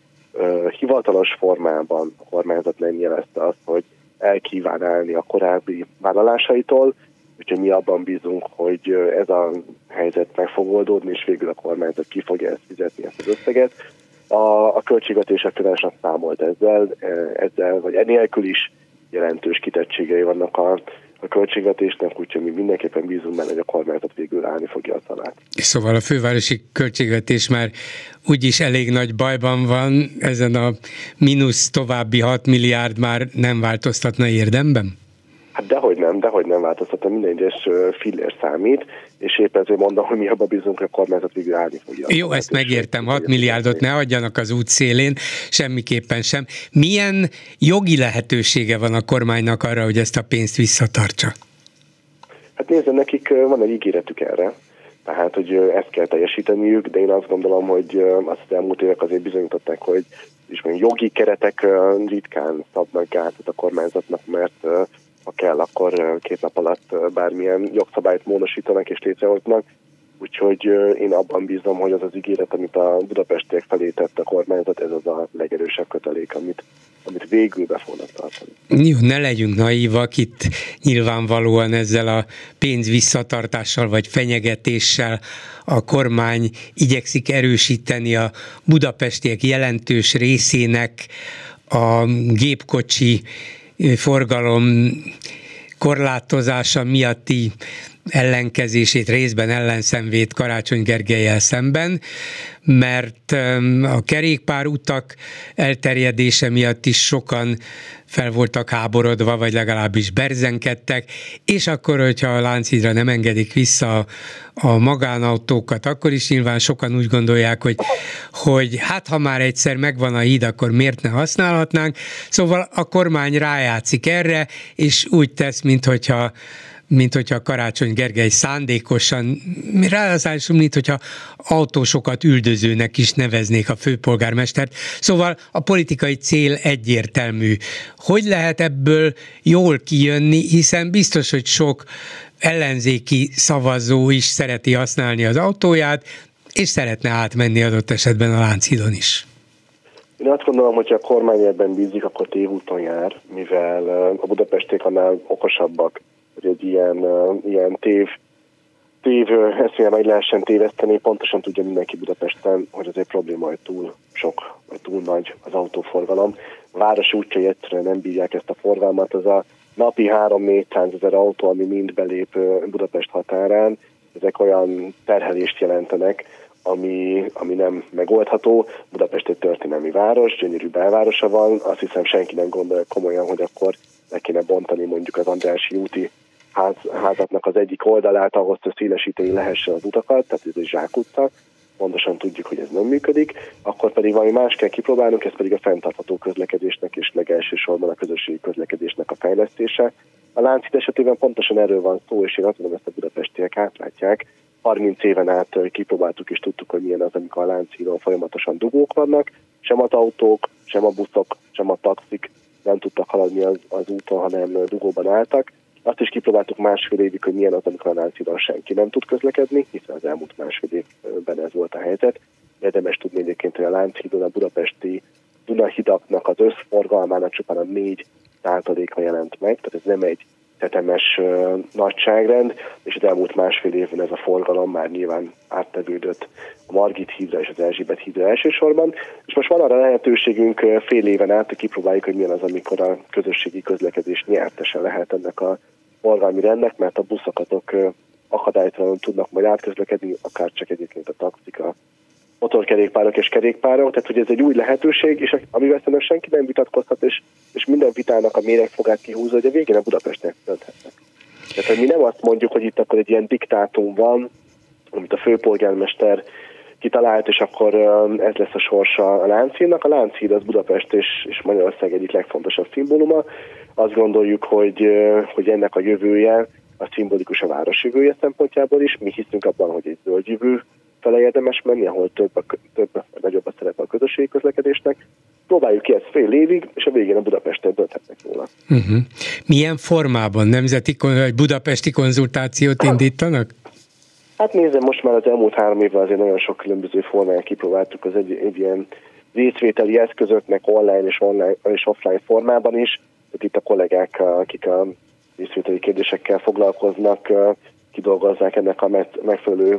hivatalos formában a kormányzat nem jelezte azt, hogy elkíván állni a korábbi vállalásaitól, úgyhogy mi abban bízunk, hogy ez a helyzet meg fog oldódni, és végül a kormányzat ki fogja ezt fizetni, ezt az összeget. A, a költségvetés a számolt ezzel, ezzel, vagy enélkül is jelentős kitettségei vannak a, a költségvetésnek, úgyhogy mi mindenképpen bízunk benne, hogy a kormányzat végül állni fogja a szalát. Szóval a fővárosi költségvetés már úgyis elég nagy bajban van, ezen a mínusz további 6 milliárd már nem változtatna érdemben? Hát dehogy nem, dehogy nem változtatna, minden egyes fillér számít, és épp ezért mondom, hogy mi abban bízunk, hogy a kormányzat végül állni fogja. Jó, ezt megértem, 6 milliárdot ne adjanak az út szélén, semmiképpen sem. Milyen jogi lehetősége van a kormánynak arra, hogy ezt a pénzt visszatartsa? Hát nézd, nekik van egy ígéretük erre, tehát, hogy ezt kell teljesíteniük, de én azt gondolom, hogy azt az elmúlt évek azért bizonyították, hogy és jogi keretek ritkán szabnak gátat a kormányzatnak, mert ha kell, akkor két nap alatt bármilyen jogszabályt módosítanak és létrehoznak. Úgyhogy én abban bízom, hogy az az ígéret, amit a budapestiek felé tett a kormányzat, ez az a legerősebb kötelék, amit, amit végül be fognak tartani. jó, ne legyünk naívak, itt nyilvánvalóan ezzel a pénz visszatartással vagy fenyegetéssel a kormány igyekszik erősíteni a budapestiek jelentős részének a gépkocsi forgalom korlátozása miatti ellenkezését, részben ellenszenvét Karácsony Gergelyel szemben, mert a kerékpár utak elterjedése miatt is sokan fel voltak háborodva, vagy legalábbis berzenkedtek, és akkor, hogyha a Lánchídra nem engedik vissza a, magánautókat, akkor is nyilván sokan úgy gondolják, hogy, hogy hát ha már egyszer megvan a híd, akkor miért ne használhatnánk. Szóval a kormány rájátszik erre, és úgy tesz, minthogyha mint hogyha Karácsony Gergely szándékosan, ráadásul, mint hogyha autósokat üldözőnek is neveznék a főpolgármestert. Szóval a politikai cél egyértelmű. Hogy lehet ebből jól kijönni, hiszen biztos, hogy sok ellenzéki szavazó is szereti használni az autóját, és szeretne átmenni adott esetben a Lánchidon is. Én azt gondolom, hogy a kormány ebben bízik, akkor tévúton jár, mivel a budapesték annál okosabbak, hogy egy ilyen, ilyen tév, tév eszmébe meg lehessen téveszteni, pontosan tudja mindenki Budapesten, hogy az egy probléma, hogy túl sok, vagy túl nagy az autóforgalom. A városi útjai egyszerűen nem bírják ezt a forgalmat, az a napi 3-400 ezer autó, ami mind belép Budapest határán, ezek olyan terhelést jelentenek, ami, ami nem megoldható. Budapest egy történelmi város, gyönyörű belvárosa van, azt hiszem senki nem gondolja komolyan, hogy akkor le kéne bontani mondjuk az Andrási úti ház, házatnak az egyik oldalát ahhoz, hogy szélesíteni lehessen az utakat, tehát ez egy zsákutca, pontosan tudjuk, hogy ez nem működik, akkor pedig valami más kell kipróbálnunk, ez pedig a fenntartható közlekedésnek és legelsősorban a közösségi közlekedésnek a fejlesztése. A láncít esetében pontosan erről van szó, és én azt mondom, ezt a budapestiek átlátják. 30 éven át kipróbáltuk és tudtuk, hogy milyen az, amikor a láncíron folyamatosan dugók vannak, sem az autók, sem a buszok, sem a taxik nem tudtak haladni az, az úton, hanem dugóban álltak. Azt is kipróbáltuk másfél évig, hogy milyen az, amikor a Nánciban senki nem tud közlekedni, hiszen az elmúlt másfél évben ez volt a helyzet. Érdemes tudni egyébként, hogy a Lánchídon a budapesti Dunahidaknak az összforgalmának csupán a 4 százaléka jelent meg, tehát ez nem egy tetemes uh, nagyságrend, és az elmúlt másfél évben ez a forgalom már nyilván áttevődött a Margit hídra és az Erzsébet hídra elsősorban, és most van arra lehetőségünk fél éven át, hogy kipróbáljuk, hogy milyen az, amikor a közösségi közlekedés nyertesen lehet ennek a forgalmi rendnek, mert a buszokatok akadálytalanul tudnak majd átközlekedni, akár csak egyébként a taxik, a motorkerékpárok és kerékpárok, tehát hogy ez egy új lehetőség, és amivel szerintem senki nem vitatkozhat, és, és minden vitának a méregfogát kihúzza, hogy a végén a Budapestnek dönthetnek. Tehát, hogy mi nem azt mondjuk, hogy itt akkor egy ilyen diktátum van, amit a főpolgármester kitalált, és akkor ez lesz a sorsa a Lánchídnak. A Lánchíd az Budapest és, és Magyarország egyik legfontosabb szimbóluma. Azt gondoljuk, hogy, hogy ennek a jövője a szimbolikus a város jövője szempontjából is. Mi hiszünk abban, hogy egy zöld jövő fele érdemes menni, ahol több, a, több vagy nagyobb a szerepe a közösségi közlekedésnek. Próbáljuk ki ezt fél évig, és a végén a Budapesten dönthetnek róla. Uh-huh. Milyen formában? Nemzeti vagy budapesti konzultációt indítanak? Hát nézem, most már az elmúlt három évben azért nagyon sok különböző formáját kipróbáltuk az egy, egy ilyen részvételi eszközöknek online és online és offline formában is. Itt a kollégák, akik a részvételi kérdésekkel foglalkoznak, kidolgozzák ennek a megfelelő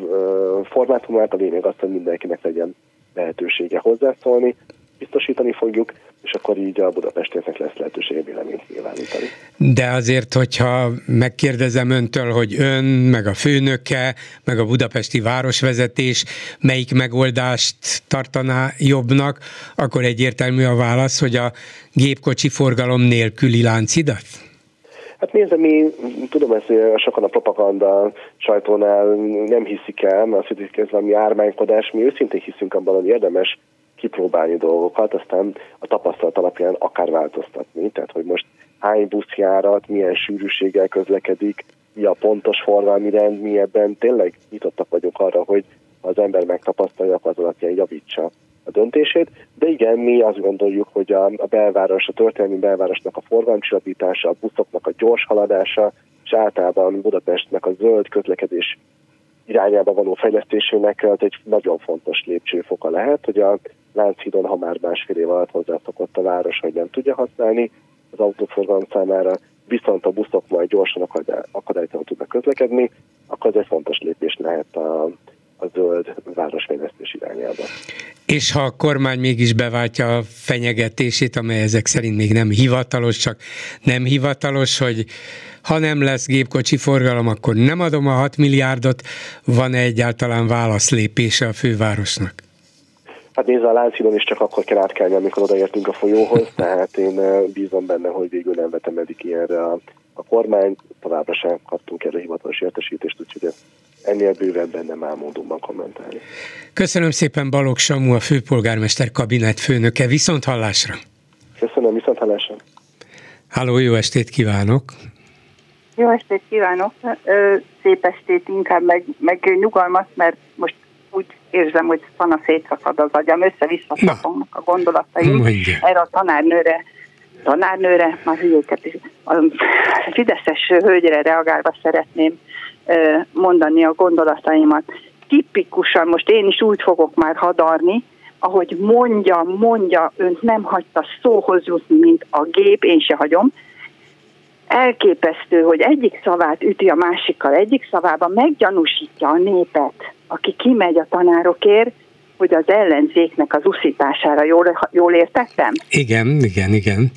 formátumát. A lényeg az, hogy mindenkinek legyen lehetősége hozzászólni. Biztosítani fogjuk, és akkor így a Budapestieknek lesz lehetősége véleményt nyilvánítani. De azért, hogyha megkérdezem öntől, hogy ön, meg a főnöke, meg a budapesti városvezetés melyik megoldást tartaná jobbnak, akkor egyértelmű a válasz, hogy a gépkocsi forgalom nélküli láncidat? Hát nézd, mi tudom ezt, sokan a propaganda sajtónál nem hiszik el, mert azt hiszik, ez valami ármánykodás, mi őszintén hiszünk abban, hogy érdemes kipróbálni dolgokat, aztán a tapasztalat alapján akár változtatni. Tehát, hogy most hány buszjárat, milyen sűrűséggel közlekedik, mi a pontos forgalmi rend, mi ebben tényleg nyitottak vagyunk arra, hogy az ember megtapasztalja, akkor az alapján javítsa a döntését, de igen, mi azt gondoljuk, hogy a, a belváros, a történelmi belvárosnak a forgalomcsillapítása, a buszoknak a gyors haladása, és általában Budapestnek a zöld közlekedés irányába való fejlesztésének az egy nagyon fontos lépcsőfoka lehet, hogy a Lánchídon, ha már másfél év alatt hozzászokott a város, hogy nem tudja használni, az autóforgalom számára, viszont a buszok majd gyorsan akadálytalanul tudnak közlekedni, akkor ez egy fontos lépés lehet a, a zöld városfejlesztés irányába. És ha a kormány mégis beváltja a fenyegetését, amely ezek szerint még nem hivatalos, csak nem hivatalos, hogy ha nem lesz gépkocsi forgalom, akkor nem adom a 6 milliárdot, van-e egyáltalán válaszlépése a fővárosnak? Hát nézze, a Lánchídon is csak akkor kell átkelni, amikor odaértünk a folyóhoz, tehát én bízom benne, hogy végül nem vetem eddig ilyenre a, a kormány, továbbra sem kaptunk erre hivatalos értesítést, úgyhogy ennél bővebben nem áll módonban kommentálni. Köszönöm szépen Balogh Samu, a főpolgármester kabinet főnöke. Viszont hallásra! Köszönöm, viszont hallásra! Háló, jó estét kívánok! Jó estét kívánok! Szép estét inkább, meg, meg nyugalmat, mert most úgy érzem, hogy van a szétszakad az agyam, össze-vissza a gondolataim. Mondja. Erre a tanárnőre tanárnőre, már hülyéket is, a Fideszes hölgyre reagálva szeretném mondani a gondolataimat. Tipikusan, most én is úgy fogok már hadarni, ahogy mondja, mondja, önt nem hagyta szóhoz jutni, mint a gép, én se hagyom. Elképesztő, hogy egyik szavát üti a másikkal, egyik szavában meggyanúsítja a népet, aki kimegy a tanárokért, hogy az ellenzéknek az uszítására jól, jól értettem? Igen, igen, igen.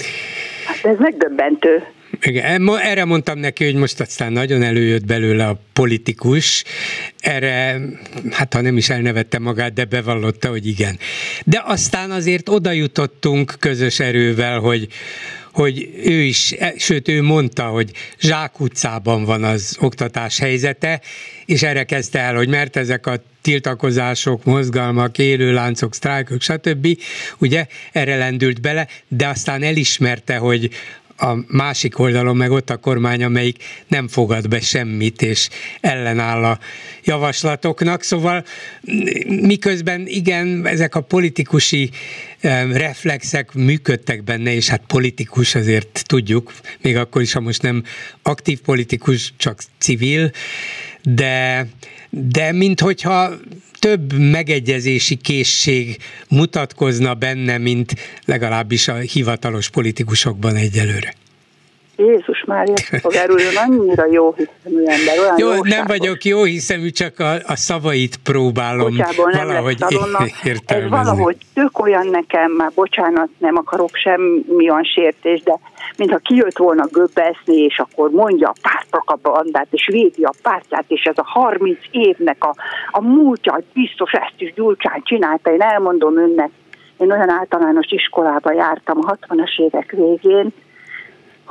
Hát ez megdöbbentő. Igen, erre mondtam neki, hogy most aztán nagyon előjött belőle a politikus, erre, hát ha nem is elnevette magát, de bevallotta, hogy igen. De aztán azért oda jutottunk közös erővel, hogy, hogy ő is, e, sőt ő mondta, hogy utcában van az oktatás helyzete, és erre kezdte el, hogy mert ezek a tiltakozások, mozgalmak, élőláncok, sztrájkok, stb. Ugye erre lendült bele, de aztán elismerte, hogy a másik oldalon meg ott a kormány, amelyik nem fogad be semmit, és ellenáll a javaslatoknak. Szóval miközben igen, ezek a politikusi reflexek működtek benne, és hát politikus azért tudjuk, még akkor is, ha most nem aktív politikus, csak civil, de, de minthogyha több megegyezési készség mutatkozna benne, mint legalábbis a hivatalos politikusokban egyelőre. Jézus Mária, polgár úr, annyira jó hiszemű ember, olyan jó, jóságos. nem vagyok jó hiszemű, csak a, a szavait próbálom Bocsából, valahogy értelmezni. Ez valahogy tök olyan nekem, már bocsánat, nem akarok olyan sértés, de mintha kijött volna göbbeszni, és akkor mondja a pártpropagandát, és védi a pártját, és ez a 30 évnek a, a múltja, biztos ezt is Gyurcsán csinálta, én elmondom önnek, én olyan általános iskolába jártam a 60-as évek végén,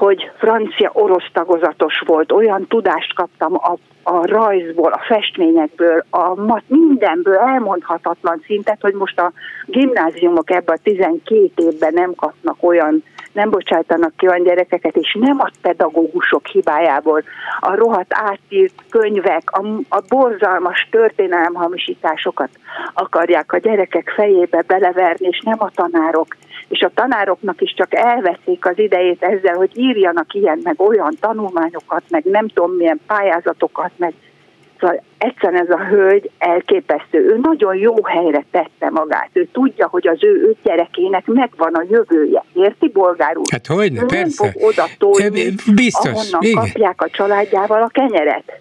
hogy francia-orosz tagozatos volt, olyan tudást kaptam a, a rajzból, a festményekből, a mat, mindenből elmondhatatlan szintet, hogy most a gimnáziumok ebben a 12 évben nem kapnak olyan nem bocsájtanak ki olyan gyerekeket, és nem a pedagógusok hibájából. A rohadt átírt könyvek, a, a borzalmas történelemhamisításokat akarják a gyerekek fejébe beleverni, és nem a tanárok. És a tanároknak is csak elveszik az idejét ezzel, hogy írjanak ilyen, meg olyan tanulmányokat, meg nem tudom milyen pályázatokat, meg Szóval egyszerűen ez a hölgy elképesztő. Ő nagyon jó helyre tette magát. Ő tudja, hogy az ő öt gyerekének megvan a jövője. Érti, bolgár úr? Hát hogy ne, ő persze. nem fog oda tolni, Biztos, ahonnan igen. kapják a családjával a kenyeret.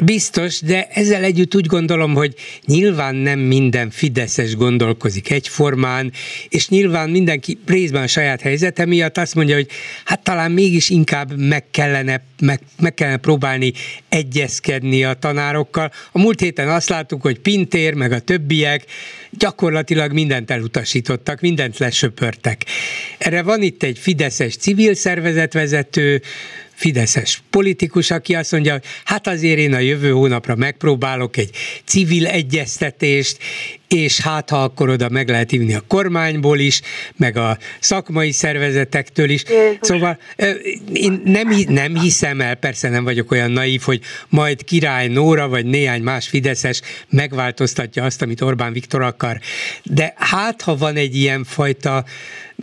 Biztos, de ezzel együtt úgy gondolom, hogy nyilván nem minden fideszes gondolkozik egyformán, és nyilván mindenki részben a saját helyzete miatt azt mondja, hogy hát talán mégis inkább meg kellene, meg, meg kellene próbálni egyezkedni a tanárokkal. A múlt héten azt láttuk, hogy Pintér, meg a többiek gyakorlatilag mindent elutasítottak, mindent lesöpörtek. Erre van itt egy fideszes civil szervezetvezető, fideszes politikus, aki azt mondja, hogy hát azért én a jövő hónapra megpróbálok egy civil egyeztetést, és hát ha akkor oda meg lehet hívni a kormányból is, meg a szakmai szervezetektől is. Jézus. Szóval én nem, nem hiszem el, persze nem vagyok olyan naív, hogy majd király Nóra, vagy néhány más fideszes megváltoztatja azt, amit Orbán Viktor akar. De hát, ha van egy ilyen fajta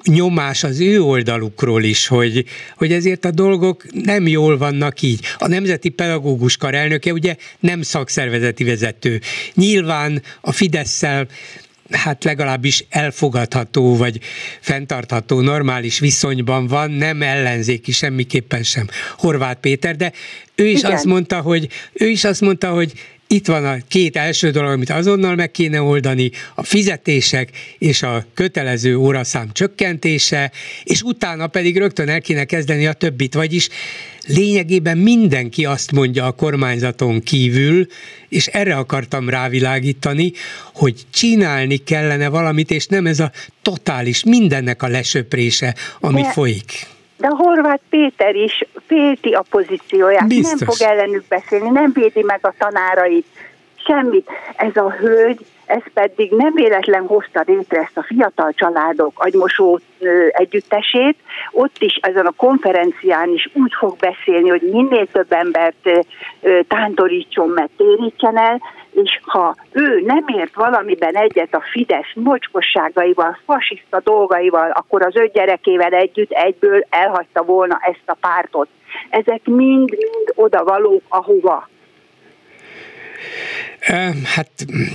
nyomás az ő oldalukról is, hogy, hogy ezért a dolgok nem jól vannak így. A Nemzeti Pedagógus Kar elnöke ugye nem szakszervezeti vezető. Nyilván a fidesz hát legalábbis elfogadható, vagy fenntartható, normális viszonyban van, nem ellenzéki semmiképpen sem Horváth Péter, de ő is Igen. azt mondta, hogy ő is azt mondta, hogy itt van a két első dolog, amit azonnal meg kéne oldani, a fizetések és a kötelező óraszám csökkentése, és utána pedig rögtön el kéne kezdeni a többit, vagyis lényegében mindenki azt mondja a kormányzaton kívül, és erre akartam rávilágítani, hogy csinálni kellene valamit, és nem ez a totális, mindennek a lesöprése, ami De... folyik de a Horváth Péter is félti a pozícióját, Biztos. nem fog ellenük beszélni, nem védi meg a tanárait, semmit. Ez a hölgy ez pedig nem véletlen hozta létre ezt a fiatal családok agymosó együttesét. Ott is ezen a konferencián is úgy fog beszélni, hogy minél több embert tántorítson, meg térítsen el, és ha ő nem ért valamiben egyet a Fidesz mocskosságaival, fasiszta dolgaival, akkor az öt gyerekével együtt egyből elhagyta volna ezt a pártot. Ezek mind-mind oda valók, ahova Hát...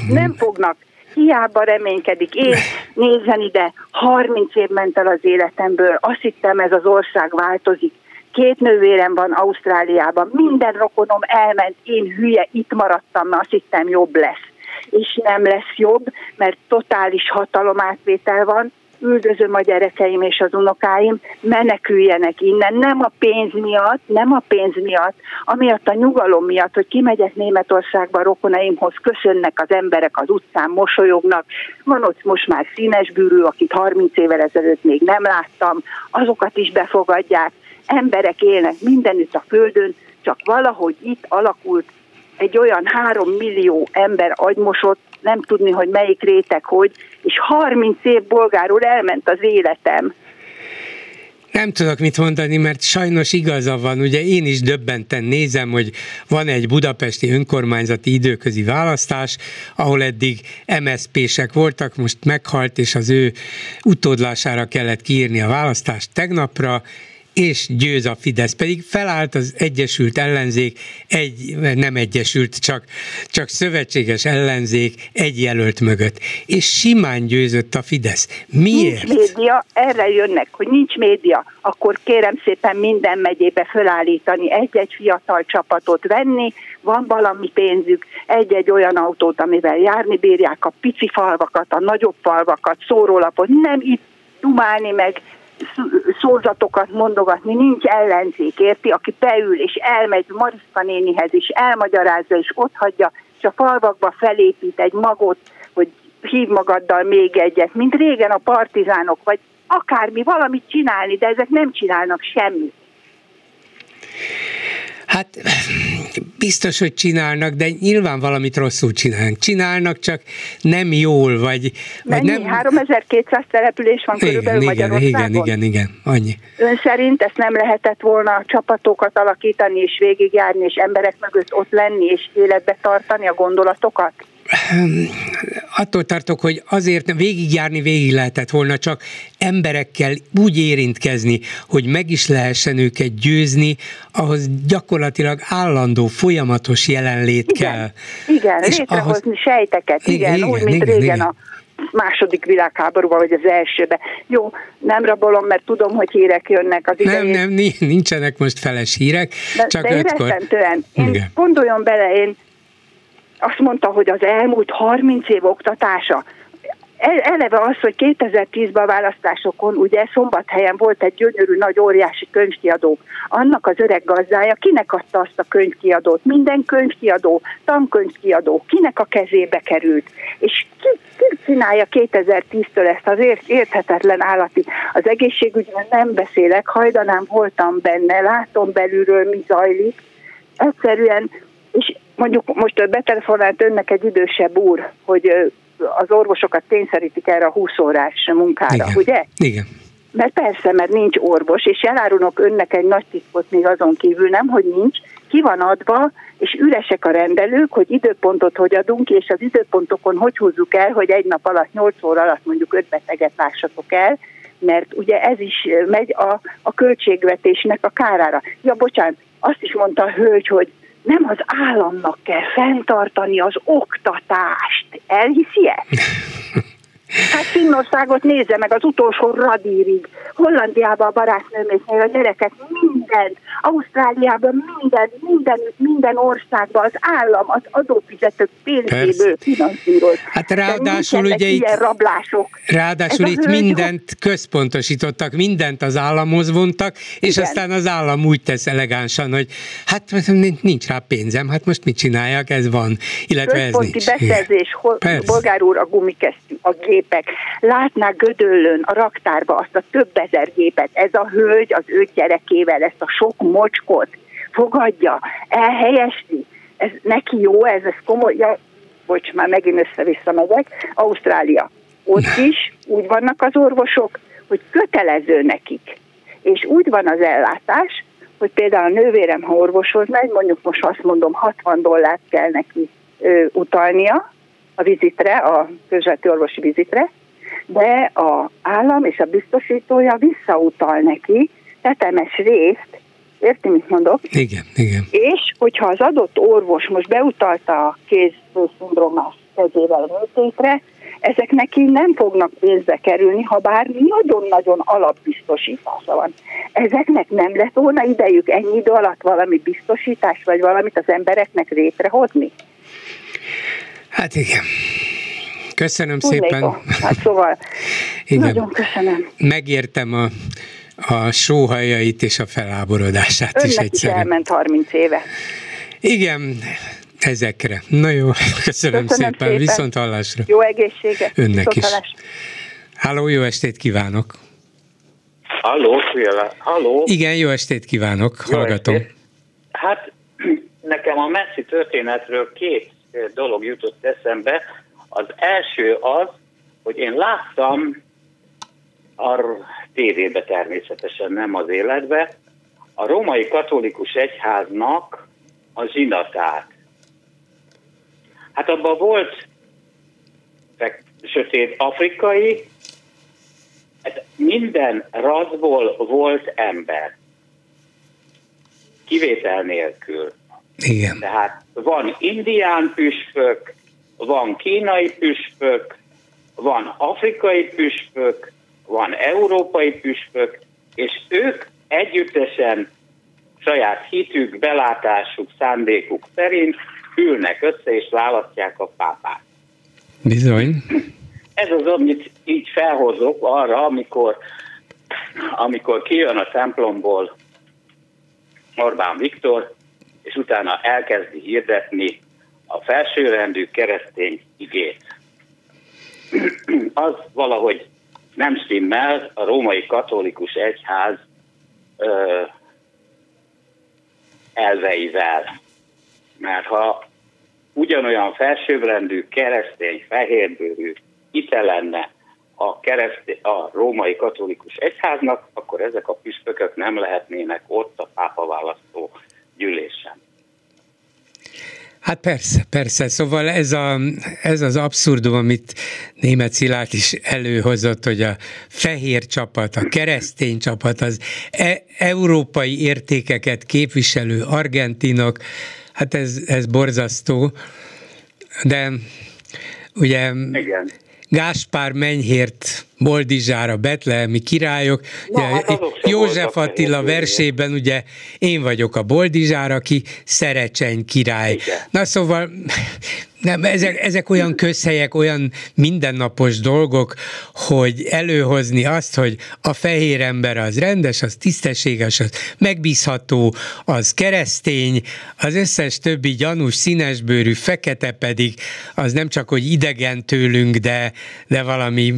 Nem fognak. Hiába reménykedik. Én nézzen ide, 30 év ment el az életemből, azt hittem ez az ország változik. Két nővérem van Ausztráliában, minden rokonom elment, én hülye, itt maradtam, mert azt hittem jobb lesz. És nem lesz jobb, mert totális hatalomátvétel van, üldözöm a gyerekeim és az unokáim, meneküljenek innen, nem a pénz miatt, nem a pénz miatt, amiatt a nyugalom miatt, hogy kimegyek Németországba rokonaimhoz, köszönnek az emberek az utcán, mosolyognak, van ott most már színes bűrű, akit 30 évvel ezelőtt még nem láttam, azokat is befogadják, emberek élnek mindenütt a földön, csak valahogy itt alakult egy olyan három millió ember agymosott, nem tudni, hogy melyik réteg hogy, és 30 év bolgárul elment az életem. Nem tudok mit mondani, mert sajnos igaza van. Ugye én is döbbenten nézem, hogy van egy budapesti önkormányzati időközi választás, ahol eddig MSZP-sek voltak, most meghalt, és az ő utódlására kellett kiírni a választást tegnapra, és győz a Fidesz. Pedig felállt az Egyesült Ellenzék, egy, nem egyesült, csak, csak szövetséges ellenzék egy jelölt mögött. És simán győzött a Fidesz. Miért? Nincs média, erre jönnek, hogy nincs média, akkor kérem szépen minden megyébe fölállítani, egy-egy fiatal csapatot venni, van valami pénzük, egy-egy olyan autót, amivel járni bírják a pici falvakat, a nagyobb falvakat, szórólapot, nem itt dumálni meg szózatokat mondogatni, nincs ellenzék, érti, aki beül és elmegy Mariska nénihez, és elmagyarázza, és ott hagyja, és a falvakba felépít egy magot, hogy hív magaddal még egyet, mint régen a partizánok, vagy akármi, valamit csinálni, de ezek nem csinálnak semmit. Hát biztos, hogy csinálnak, de nyilván valamit rosszul csinálnak. Csinálnak, csak nem jól, vagy, vagy nem... 3200 település van igen, körülbelül igen, Magyarországon? Igen, igen, igen, annyi. Ön szerint ezt nem lehetett volna csapatokat alakítani, és végigjárni, és emberek mögött ott lenni, és életbe tartani a gondolatokat? Attól tartok, hogy azért végigjárni végig lehetett volna, csak emberekkel úgy érintkezni, hogy meg is lehessen őket győzni, ahhoz gyakorlatilag állandó, folyamatos jelenlét igen, kell. Igen, és létrehozni ahhoz... sejteket, igen, igen úgy, mint igen, régen igen. a második világháborúban, vagy az elsőbe. Jó, nem rabolom, mert tudom, hogy hírek jönnek az idején. Nem, nem, nincsenek most feles hírek, de, csak de ötkor. Én gondoljon bele, én azt mondta, hogy az elmúlt 30 év oktatása, eleve az, hogy 2010-ben a választásokon ugye szombathelyen volt egy gyönyörű nagy óriási könyvkiadó. Annak az öreg gazdája kinek adta azt a könyvkiadót? Minden könyvkiadó, tankönyvkiadó, kinek a kezébe került? És ki, ki csinálja 2010-től ezt az érthetetlen állati? Az egészségügyben nem beszélek, hajdanám voltam benne, látom belülről mi zajlik. Egyszerűen, és mondjuk most betelefonált önnek egy idősebb úr, hogy az orvosokat kényszerítik erre a 20 órás munkára, Igen. ugye? Igen. Mert persze, mert nincs orvos, és elárulok önnek egy nagy titkot még azon kívül, nem, hogy nincs, ki van adva, és üresek a rendelők, hogy időpontot hogy adunk, és az időpontokon hogy húzzuk el, hogy egy nap alatt, 8 óra alatt mondjuk 5 beteget lássatok el, mert ugye ez is megy a, a költségvetésnek a kárára. Ja, bocsánat, azt is mondta a hölgy, hogy nem az államnak kell fenntartani az oktatást. Elhiszi -e? Hát Finnországot nézze meg az utolsó radírig. Hollandiában a barátnőméknél a gyereket minden, Ausztráliában minden, minden, minden országban az állam, az adófizetők pénzéből finanszíroz. Hát ráadásul ugye itt, ilyen rablások. Ráadásul itt mindent központosítottak, mindent az államhoz vontak, és Igen. aztán az állam úgy tesz elegánsan, hogy hát nincs rá pénzem, hát most mit csinálják, ez van, illetve ez nincs. beszerzés, bolgár úr, a gumikesztyű, a gépek, látnák Gödöllön a raktárba azt a több ezer gépet, ez a hölgy az ő gyerekével ezt a sok mocskot fogadja, elhelyesli, ez neki jó, ez, ez komoly, ja, bocs, már megint össze-vissza megyek, Ausztrália, ott is úgy vannak az orvosok, hogy kötelező nekik, és úgy van az ellátás, hogy például a nővérem, ha orvoshoz megy, mondjuk most azt mondom, 60 dollárt kell neki ö, utalnia a vizitre, a közvető orvosi vizitre, de a állam és a biztosítója visszautal neki tetemes részt, érti, mit mondok? Igen, igen. És hogyha az adott orvos most beutalta a kézszindrómás kezével a műtétre, ezek neki nem fognak pénzbe kerülni, ha bár nagyon-nagyon alapbiztosítása van. Ezeknek nem lett volna idejük ennyi idő alatt valami biztosítás, vagy valamit az embereknek létrehozni? Hát igen. Köszönöm Tudnék szépen. Hát szóval, igen. nagyon köszönöm. Megértem a, a sóhajait és a feláborodását Önnek is egyszerűen. is elment 30 éve. Igen, ezekre. Na jó, köszönöm, köszönöm szépen. szépen. Viszont hallásra. Jó egészséget. Önnek is. Háló, jó estét kívánok. Halló, Szüjele. Halló. Igen, jó estét kívánok, jó hallgatom. Estét. Hát nekem a messzi történetről két dolog jutott eszembe. Az első az, hogy én láttam a tévébe természetesen, nem az életbe, a római katolikus egyháznak a zsinatát. Hát abban volt sötét afrikai, hát minden razból volt ember. Kivétel nélkül. Igen. Tehát van indián püspök, van kínai püspök, van afrikai püspök, van európai püspök, és ők együttesen saját hitük, belátásuk, szándékuk szerint ülnek össze és választják a pápát. Bizony. Ez az, amit így felhozok arra, amikor, amikor kijön a templomból Orbán Viktor, és utána elkezdi hirdetni a felsőrendű keresztény igét. Az valahogy nem stimmel a római katolikus egyház ö, elveivel. Mert ha ugyanolyan felsőbbrendű, keresztény, fehérbőrű ite lenne a, keresztény, a római katolikus egyháznak, akkor ezek a püspökök nem lehetnének ott a pápaválasztó gyűlésen. Hát persze, persze. Szóval ez, a, ez az abszurdum, amit német Szilárd is előhozott, hogy a fehér csapat, a keresztény csapat, az e- európai értékeket képviselő argentinok, hát ez, ez borzasztó. De ugye Igen. Gáspár Menyhért Boldizsára, Betlehemi királyok. Na, ugye, hát József Attila versében ugye én vagyok a Boldizsár, aki Szerecseny király. Igen. Na szóval nem, ezek, ezek olyan közhelyek, olyan mindennapos dolgok, hogy előhozni azt, hogy a fehér ember az rendes, az tisztességes, az megbízható, az keresztény, az összes többi gyanús, színesbőrű, fekete pedig az nem csak, hogy idegen tőlünk, de, de valami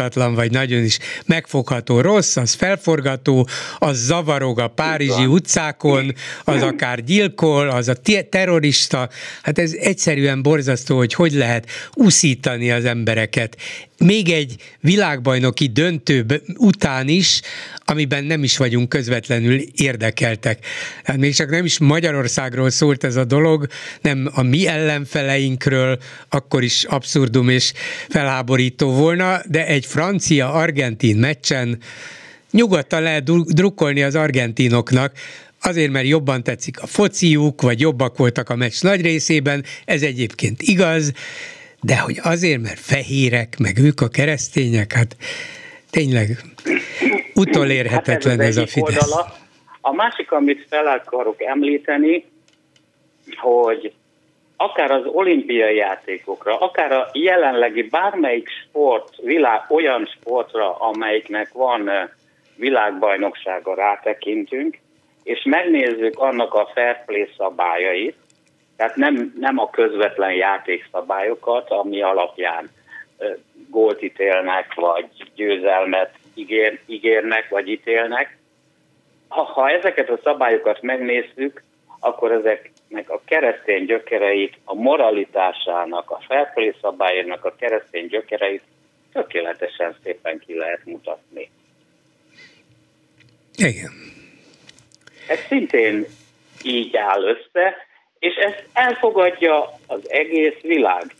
megfoghatatlan, vagy nagyon is megfogható rossz, az felforgató, az zavarog a párizsi utcákon, az akár gyilkol, az a terrorista, hát ez egyszerűen borzasztó, hogy hogy lehet uszítani az embereket. Még egy világbajnoki döntő után is, amiben nem is vagyunk közvetlenül érdekeltek. Hát még csak nem is Magyarországról szólt ez a dolog, nem a mi ellenfeleinkről, akkor is abszurdum és felháborító volna, de egy francia-argentin meccsen nyugodtan lehet drukkolni az argentinoknak, azért, mert jobban tetszik a fociuk, vagy jobbak voltak a meccs nagy részében, ez egyébként igaz, de hogy azért, mert fehérek, meg ők a keresztények, hát tényleg utolérhetetlen hát ez, ez a Fidesz. Oldala. A másik, amit fel akarok említeni, hogy akár az olimpiai játékokra, akár a jelenlegi bármelyik sport, világ, olyan sportra, amelyiknek van világbajnoksága rátekintünk, és megnézzük annak a fair play szabályait, tehát nem, nem a közvetlen játékszabályokat, ami alapján gólt ítélnek, vagy győzelmet ígér, ígérnek, vagy ítélnek. Ha, ha ezeket a szabályokat megnézzük, akkor ezeknek a keresztény gyökereit, a moralitásának, a felfelé szabályának a keresztény gyökereit tökéletesen szépen ki lehet mutatni. Igen. Ez szintén így áll össze, és ezt elfogadja az egész világ.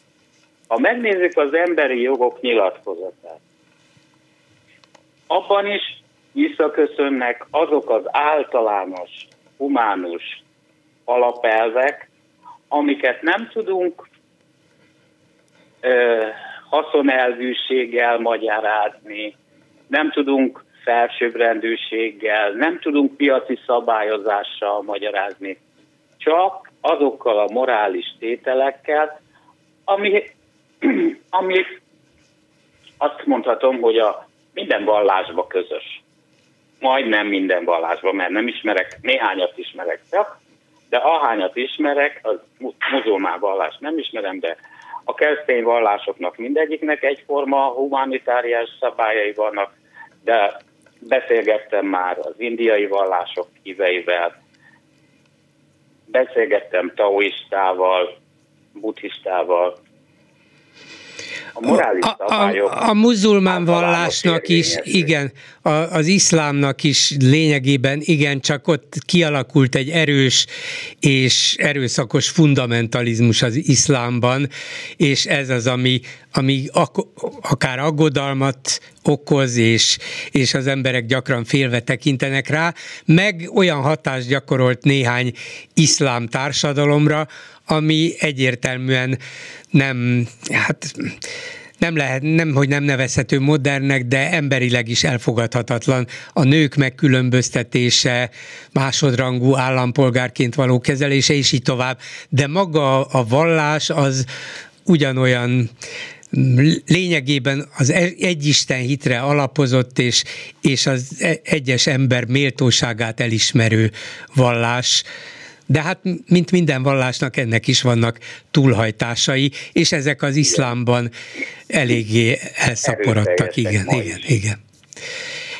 Ha megnézzük az emberi jogok nyilatkozatát, abban is visszaköszönnek azok az általános, humánus alapelvek, amiket nem tudunk ö, haszonelvűséggel magyarázni, nem tudunk felsőbbrendűséggel, nem tudunk piaci szabályozással magyarázni, csak azokkal a morális tételekkel, ami, ami azt mondhatom, hogy a minden vallásba közös. Majdnem minden vallásban, mert nem ismerek, néhányat ismerek csak, de ahányat ismerek, az muzulmán vallás nem ismerem, de a keresztény vallásoknak mindegyiknek egyforma humanitáriás szabályai vannak, de beszélgettem már az indiai vallások híveivel, beszélgettem taoistával, buddhistával, a morális a, szabályok. A, a, a muzulmán vallásnak is, igen, a, az iszlámnak is lényegében igen, csak ott kialakult egy erős és erőszakos fundamentalizmus az iszlámban, és ez az, ami, ami ak- akár aggodalmat okoz, és, és az emberek gyakran félve tekintenek rá, meg olyan hatást gyakorolt néhány iszlám társadalomra, ami egyértelműen nem, hát nem lehet, nem, hogy nem nevezhető modernnek, de emberileg is elfogadhatatlan. A nők megkülönböztetése, másodrangú állampolgárként való kezelése, és így tovább. De maga a vallás az ugyanolyan lényegében az egyisten hitre alapozott és, és az egyes ember méltóságát elismerő vallás de hát, mint minden vallásnak, ennek is vannak túlhajtásai, és ezek az iszlámban eléggé elszaporodtak. Igen, igen, igen.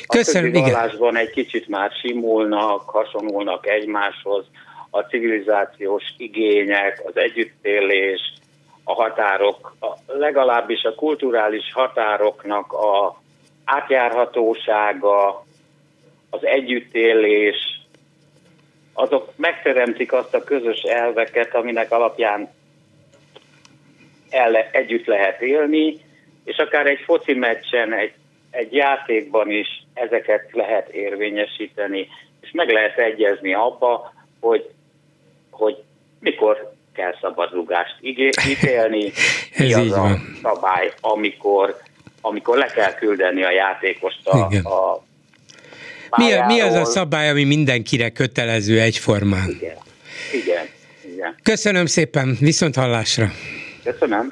Köszönöm, a vallásban egy kicsit már simulnak, hasonulnak egymáshoz, a civilizációs igények, az együttélés, a határok, a, legalábbis a kulturális határoknak a átjárhatósága, az együttélés, azok megteremtik azt a közös elveket, aminek alapján el, együtt lehet élni, és akár egy foci meccsen, egy, egy játékban is ezeket lehet érvényesíteni, és meg lehet egyezni abba, hogy, hogy mikor kell szabadrugást ítélni, mi az a szabály, amikor, amikor le kell küldeni a játékost a, a mi, mi az a szabály, ami mindenkire kötelező egyformán? Igen. Igen. Igen. Köszönöm szépen, viszont hallásra. Köszönöm.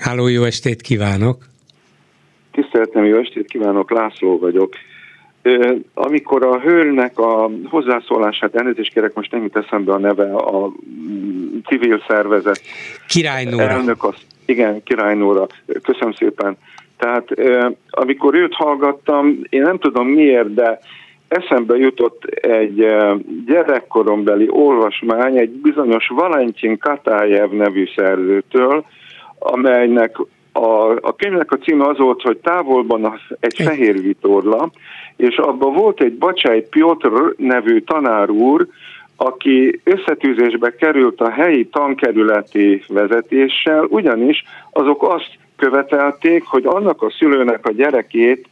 Háló, jó estét kívánok! Tiszteltem, jó estét kívánok, László vagyok. Amikor a hölnek a hozzászólását, elnézést kérek, most nem jut eszembe a neve, a mm, civil szervezet. Királynóra. Elnök az, igen, Királynóra. Köszönöm szépen. Tehát amikor őt hallgattam, én nem tudom miért, de eszembe jutott egy gyerekkorombeli olvasmány egy bizonyos Valentin Katájev nevű szerzőtől, amelynek a, a könyvnek a címe az volt, hogy távolban az, egy fehér vitorla, és abban volt egy Bacsály Piotr nevű tanár úr, aki összetűzésbe került a helyi tankerületi vezetéssel, ugyanis azok azt követelték, hogy annak a szülőnek a gyerekét,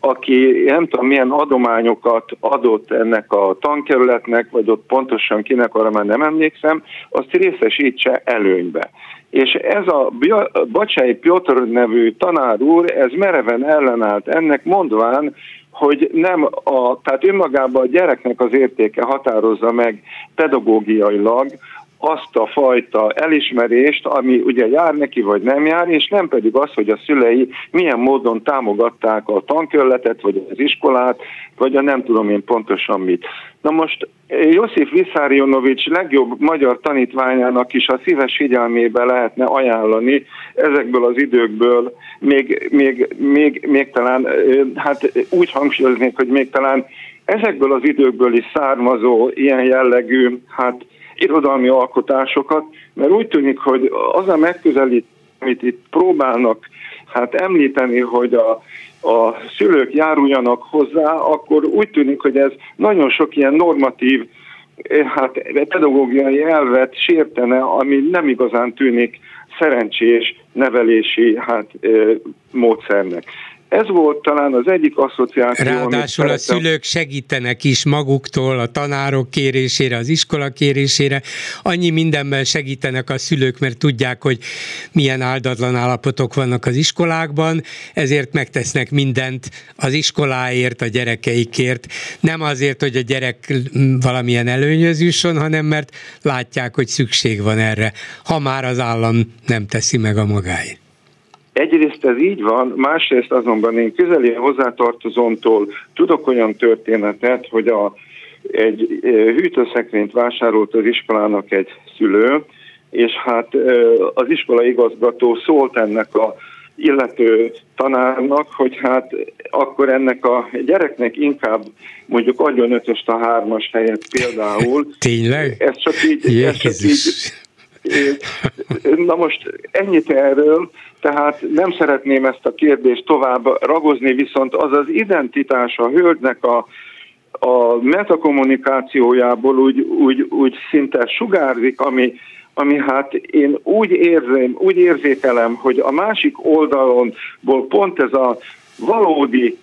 aki nem tudom milyen adományokat adott ennek a tankerületnek, vagy ott pontosan kinek, arra már nem emlékszem, azt részesítse előnybe. És ez a Bacsai Piotr nevű tanár úr, ez mereven ellenállt ennek, mondván, hogy nem a, tehát önmagában a gyereknek az értéke határozza meg pedagógiailag, azt a fajta elismerést, ami ugye jár neki, vagy nem jár, és nem pedig az, hogy a szülei milyen módon támogatták a tankörletet, vagy az iskolát, vagy a nem tudom én pontosan mit. Na most Josif Viszárionovics legjobb magyar tanítványának is a szíves figyelmébe lehetne ajánlani ezekből az időkből, még, még, még, még talán, hát úgy hangsúlyoznék, hogy még talán ezekből az időkből is származó ilyen jellegű, hát irodalmi alkotásokat, mert úgy tűnik, hogy az a megközelít, amit itt próbálnak hát említeni, hogy a, a szülők járuljanak hozzá, akkor úgy tűnik, hogy ez nagyon sok ilyen normatív, eh, hát pedagógiai elvet sértene, ami nem igazán tűnik szerencsés nevelési hát, eh, módszernek. Ez volt talán az egyik asszociáció. Ráadásul a szülők segítenek is maguktól, a tanárok kérésére, az iskola kérésére. Annyi mindenben segítenek a szülők, mert tudják, hogy milyen áldatlan állapotok vannak az iskolákban, ezért megtesznek mindent az iskoláért, a gyerekeikért. Nem azért, hogy a gyerek valamilyen előnyöz jusson, hanem mert látják, hogy szükség van erre, ha már az állam nem teszi meg a magáit. Egyrészt ez így van, másrészt azonban én közeli hozzátartozómtól tudok olyan történetet, hogy a, egy hűtőszekrényt vásárolt az iskolának egy szülő, és hát az iskola igazgató szólt ennek a illető tanárnak, hogy hát akkor ennek a gyereknek inkább mondjuk adjon ötöst a hármas helyet például. Tényleg? Ez csak így, ez csak így Na most ennyit erről, tehát nem szeretném ezt a kérdést tovább ragozni, viszont az az identitás a hölgynek a, a metakommunikációjából úgy, úgy, úgy szinte sugárzik, ami, ami hát én úgy érzem, úgy érzékelem, hogy a másik oldalonból pont ez a valódi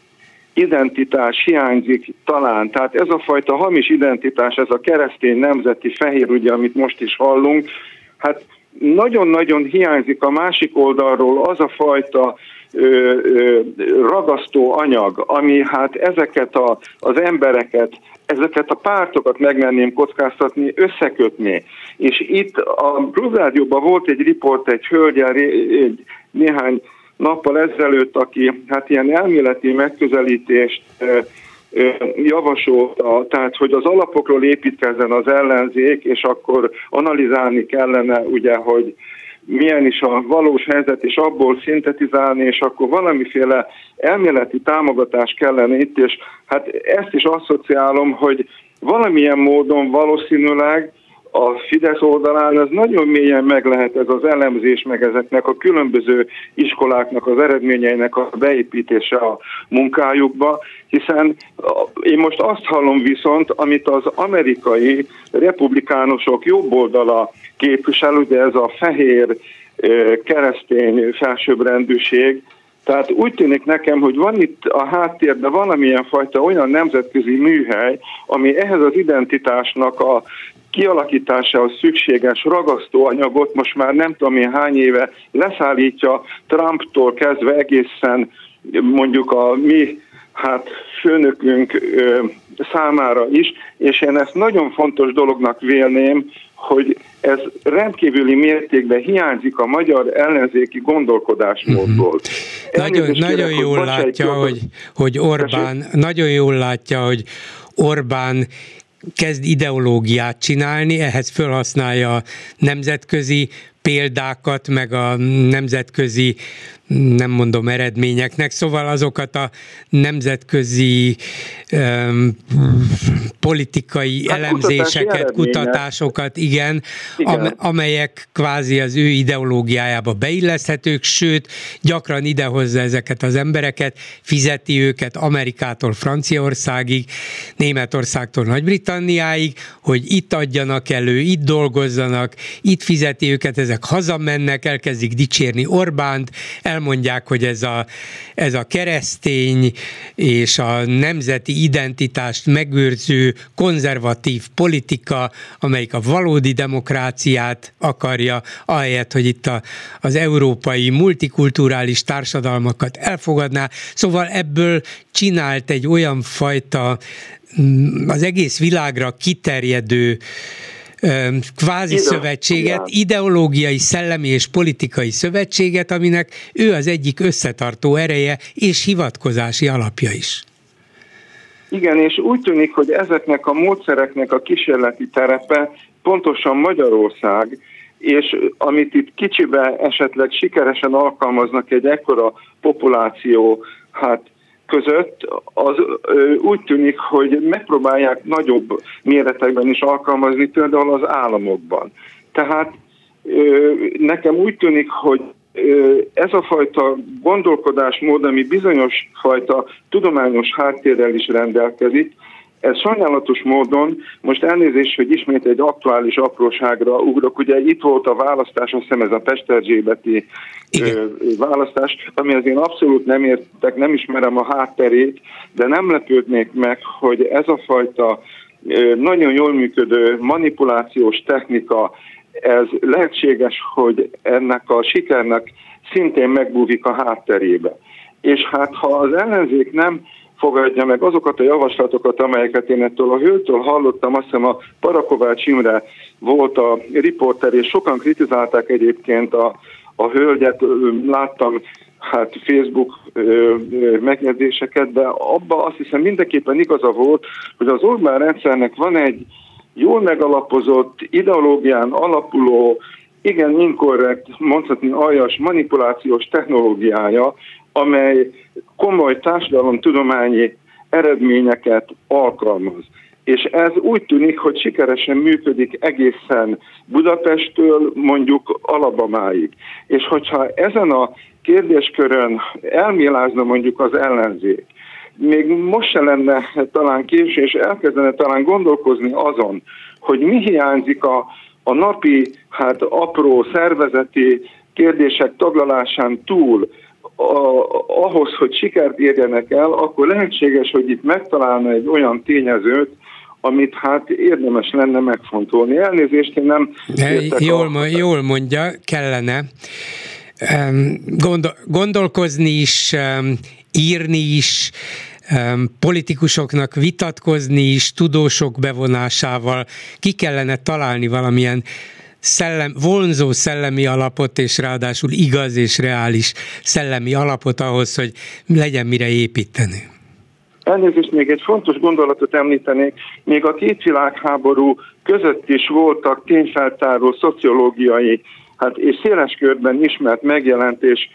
identitás hiányzik talán. Tehát ez a fajta hamis identitás, ez a keresztény nemzeti fehér, ugye, amit most is hallunk, hát nagyon-nagyon hiányzik a másik oldalról az a fajta ö, ö, ragasztó anyag, ami hát ezeket a, az embereket, ezeket a pártokat megmenném kockáztatni, összekötni. És itt a Klubrádióban volt egy riport egy hölgyel egy néhány nappal ezelőtt, aki hát ilyen elméleti megközelítést javasolta, tehát hogy az alapokról építkezzen az ellenzék, és akkor analizálni kellene ugye, hogy milyen is a valós helyzet, és abból szintetizálni, és akkor valamiféle elméleti támogatás kellene itt, és hát ezt is asszociálom, hogy valamilyen módon valószínűleg a Fidesz oldalán ez nagyon mélyen meg lehet ez az elemzés, meg ezeknek a különböző iskoláknak az eredményeinek a beépítése a munkájukba, hiszen én most azt hallom viszont, amit az amerikai republikánusok jobb oldala képvisel, ugye ez a fehér keresztény felsőbbrendűség, tehát úgy tűnik nekem, hogy van itt a háttérben valamilyen fajta olyan nemzetközi műhely, ami ehhez az identitásnak a kialakításához szükséges ragasztóanyagot most már nem tudom én hány éve leszállítja Trumptól kezdve egészen mondjuk a mi hát főnökünk ö, számára is, és én ezt nagyon fontos dolognak vélném, hogy ez rendkívüli mértékben hiányzik a magyar ellenzéki gondolkodásmódból. Uh-huh. Nagyon, nagyon jól látja, hogy, hogy Orbán, nagyon jól látja, hogy Orbán kezd ideológiát csinálni, ehhez felhasználja nemzetközi példákat, meg a nemzetközi nem mondom eredményeknek, szóval azokat a nemzetközi um, politikai hát elemzéseket, kutatásokat, igen, igen. amelyek kvázi az ő ideológiájába beilleszthetők, sőt, gyakran idehozza ezeket az embereket, fizeti őket Amerikától Franciaországig, Németországtól Nagy-Britanniáig, hogy itt adjanak elő, itt dolgozzanak, itt fizeti őket, ezek hazamennek, elkezdik dicsérni Orbánt, el elmondják, hogy ez a, ez a keresztény és a nemzeti identitást megőrző konzervatív politika, amelyik a valódi demokráciát akarja, ahelyett, hogy itt a, az európai multikulturális társadalmakat elfogadná. Szóval ebből csinált egy olyan fajta mm, az egész világra kiterjedő kvázi Ide, szövetséget, igen. ideológiai, szellemi és politikai szövetséget, aminek ő az egyik összetartó ereje és hivatkozási alapja is. Igen, és úgy tűnik, hogy ezeknek a módszereknek a kísérleti terepe pontosan Magyarország, és amit itt kicsibe esetleg sikeresen alkalmaznak egy ekkora populáció, hát között, az úgy tűnik, hogy megpróbálják nagyobb méretekben is alkalmazni, például az államokban. Tehát nekem úgy tűnik, hogy ez a fajta gondolkodásmód, ami bizonyos fajta tudományos háttérrel is rendelkezik, ez sajnálatos módon, most elnézést, hogy ismét egy aktuális apróságra ugrok, ugye itt volt a választás, azt hiszem ez a Pesterzsébeti választás, az én abszolút nem értek, nem ismerem a hátterét, de nem lepődnék meg, hogy ez a fajta nagyon jól működő manipulációs technika, ez lehetséges, hogy ennek a sikernek szintén megbúvik a hátterébe. És hát ha az ellenzék nem fogadja meg azokat a javaslatokat, amelyeket én ettől a hölgytől hallottam, azt hiszem a Parakovács Imre volt a riporter, és sokan kritizálták egyébként a, a hölgyet, láttam hát Facebook megjegyzéseket, de abba azt hiszem mindenképpen igaza volt, hogy az Orbán rendszernek van egy jól megalapozott, ideológián alapuló, igen inkorrekt, mondhatni aljas manipulációs technológiája, amely komoly társadalomtudományi eredményeket alkalmaz. És ez úgy tűnik, hogy sikeresen működik egészen Budapesttől mondjuk Alabamáig. És hogyha ezen a kérdéskörön elmélázna mondjuk az ellenzék, még most se lenne talán késő, és elkezdene talán gondolkozni azon, hogy mi hiányzik a, a napi, hát apró szervezeti kérdések taglalásán túl a, ahhoz, hogy sikert érjenek el, akkor lehetséges, hogy itt megtalálna egy olyan tényezőt, amit hát érdemes lenne megfontolni. Elnézést, én nem... Jól, a... jól mondja, kellene gondol, gondolkozni is, írni is, politikusoknak vitatkozni is, tudósok bevonásával, ki kellene találni valamilyen szellem, vonzó szellemi alapot, és ráadásul igaz és reális szellemi alapot ahhoz, hogy legyen mire építeni. Elnézést, még egy fontos gondolatot említenék. Még a két világháború között is voltak tényfeltáró szociológiai hát és széles körben ismert megjelent és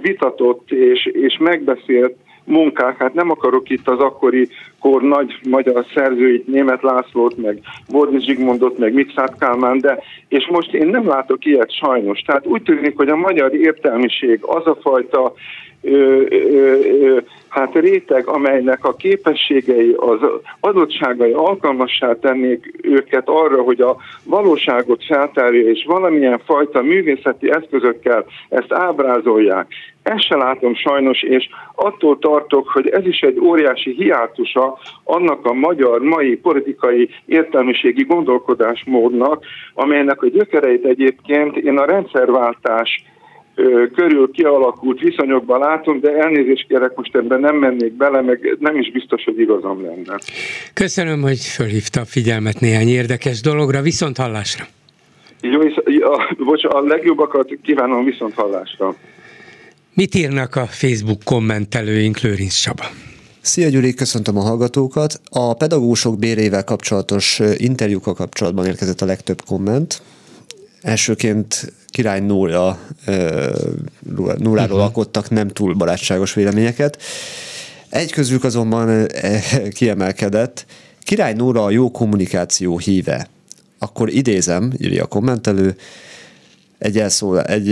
vitatott és, és megbeszélt munkák, hát nem akarok itt az akkori kor nagy magyar szerzőit, német Lászlót, meg Bordi Zsigmondot, meg Mixát Kálmán, de és most én nem látok ilyet sajnos. Tehát úgy tűnik, hogy a magyar értelmiség az a fajta ö, ö, ö, hát réteg, amelynek a képességei, az adottságai alkalmassá tennék őket arra, hogy a valóságot feltárja, és valamilyen fajta művészeti eszközökkel ezt ábrázolják. Ezt se látom sajnos, és attól tartok, hogy ez is egy óriási hiátusa annak a magyar mai politikai értelmiségi gondolkodásmódnak, amelynek a gyökereit egyébként én a rendszerváltás körül kialakult viszonyokban látunk, de elnézést kérek, most ebben nem mennék bele, meg nem is biztos, hogy igazam lenne. Köszönöm, hogy fölhívta a figyelmet néhány érdekes dologra, viszont hallásra. Jó, a, bocs, a legjobbakat kívánom viszont hallásra. Mit írnak a Facebook kommentelőink, Lőrinc Csaba? Szia Gyuri, köszöntöm a hallgatókat. A pedagógusok bérével kapcsolatos interjúkkal kapcsolatban érkezett a legtöbb komment. Elsőként király Nóra Nóráról uh-huh. alkottak nem túl barátságos véleményeket. Egy közük azonban kiemelkedett, Király Nóra a jó kommunikáció híve. Akkor idézem, írja a kommentelő, egy, elszól, egy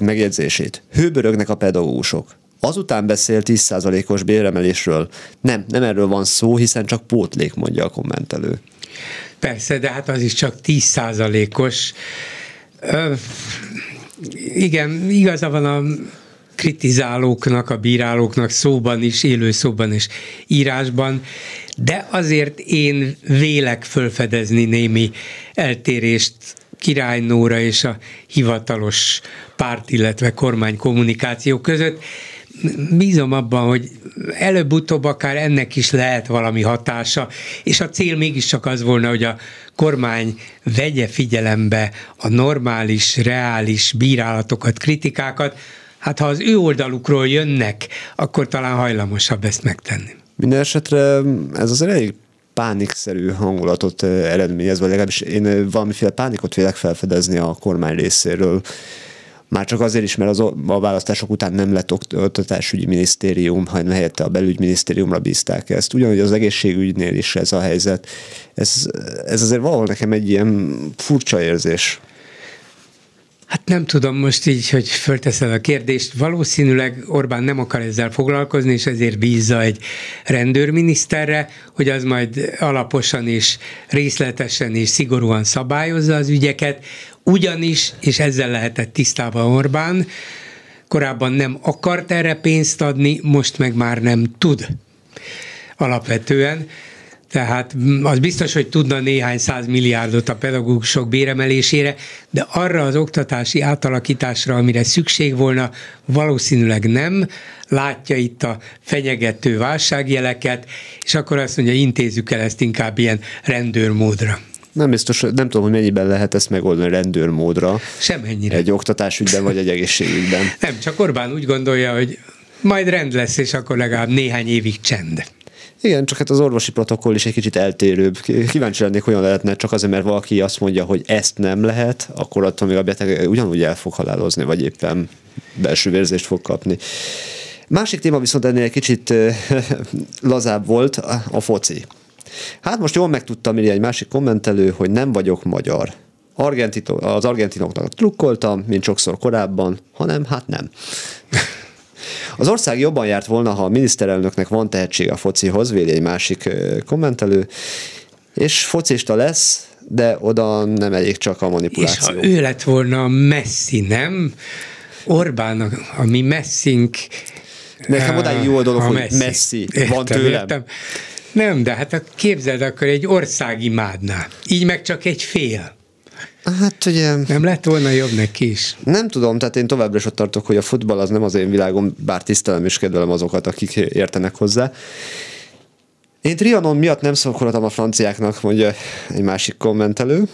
megjegyzését. Hőbörögnek a pedagógusok. Azután beszél 10%-os béremelésről. Nem, nem erről van szó, hiszen csak pótlék, mondja a kommentelő. Persze, de hát az is csak 10%-os igen, igaza van a kritizálóknak, a bírálóknak szóban is, élő szóban és írásban, de azért én vélek fölfedezni némi eltérést Király Nóra és a hivatalos párt, illetve kormány kommunikáció között. Bízom abban, hogy előbb-utóbb akár ennek is lehet valami hatása, és a cél mégiscsak az volna, hogy a kormány vegye figyelembe a normális, reális bírálatokat, kritikákat, hát ha az ő oldalukról jönnek, akkor talán hajlamosabb ezt megtenni. Minden esetre ez az elég pánikszerű hangulatot eredményez, vagy legalábbis én valamiféle pánikot vélek felfedezni a kormány részéről. Már csak azért is, mert az, a választások után nem lett oktatásügyi minisztérium, hanem helyette a belügyminisztériumra bízták ezt. Ugyanúgy az egészségügynél is ez a helyzet. Ez, ez azért valahol nekem egy ilyen furcsa érzés. Hát nem tudom most így, hogy fölteszel a kérdést. Valószínűleg Orbán nem akar ezzel foglalkozni, és ezért bízza egy rendőrminiszterre, hogy az majd alaposan és részletesen és szigorúan szabályozza az ügyeket, ugyanis, és ezzel lehetett tisztában Orbán, korábban nem akart erre pénzt adni, most meg már nem tud alapvetően. Tehát az biztos, hogy tudna néhány száz milliárdot a pedagógusok béremelésére, de arra az oktatási átalakításra, amire szükség volna, valószínűleg nem. Látja itt a fenyegető válságjeleket, és akkor azt mondja, intézzük el ezt inkább ilyen rendőrmódra. Nem biztos, nem tudom, hogy mennyiben lehet ezt megoldani rendőrmódra. Semennyire. Egy oktatásügyben vagy egy egészségügyben. Nem, csak Orbán úgy gondolja, hogy majd rend lesz, és akkor legalább néhány évig csend. Igen, csak hát az orvosi protokoll is egy kicsit eltérőbb. Kíváncsi lennék, olyan lehetne, csak azért, mert valaki azt mondja, hogy ezt nem lehet, akkor attól még a beteg ugyanúgy el fog halálozni, vagy éppen belső vérzést fog kapni. Másik téma viszont ennél egy kicsit lazább volt, a foci. Hát most jól megtudtam írni egy másik kommentelő, hogy nem vagyok magyar. Argentito, az argentinoknak trukkoltam, mint sokszor korábban, hanem hát nem. Az ország jobban járt volna, ha a miniszterelnöknek van tehetség a focihoz, véli egy másik kommentelő, és focista lesz, de oda nem elég csak a manipuláció. És ha ő lett volna Messi, nem? Orbán, a mi messzink Nekem odáig jó dolog, hogy Messi, Messi van értem, tőlem. Értem. Nem, de hát képzeld akkor egy ország imádná. Így meg csak egy fél. Hát ugye... Nem lett volna jobb neki is? Nem tudom, tehát én továbbra is ott tartok, hogy a futball az nem az én világom, bár tisztelem és kedvelem azokat, akik értenek hozzá. Én Trianon miatt nem szokolatom a franciáknak, mondja egy másik kommentelő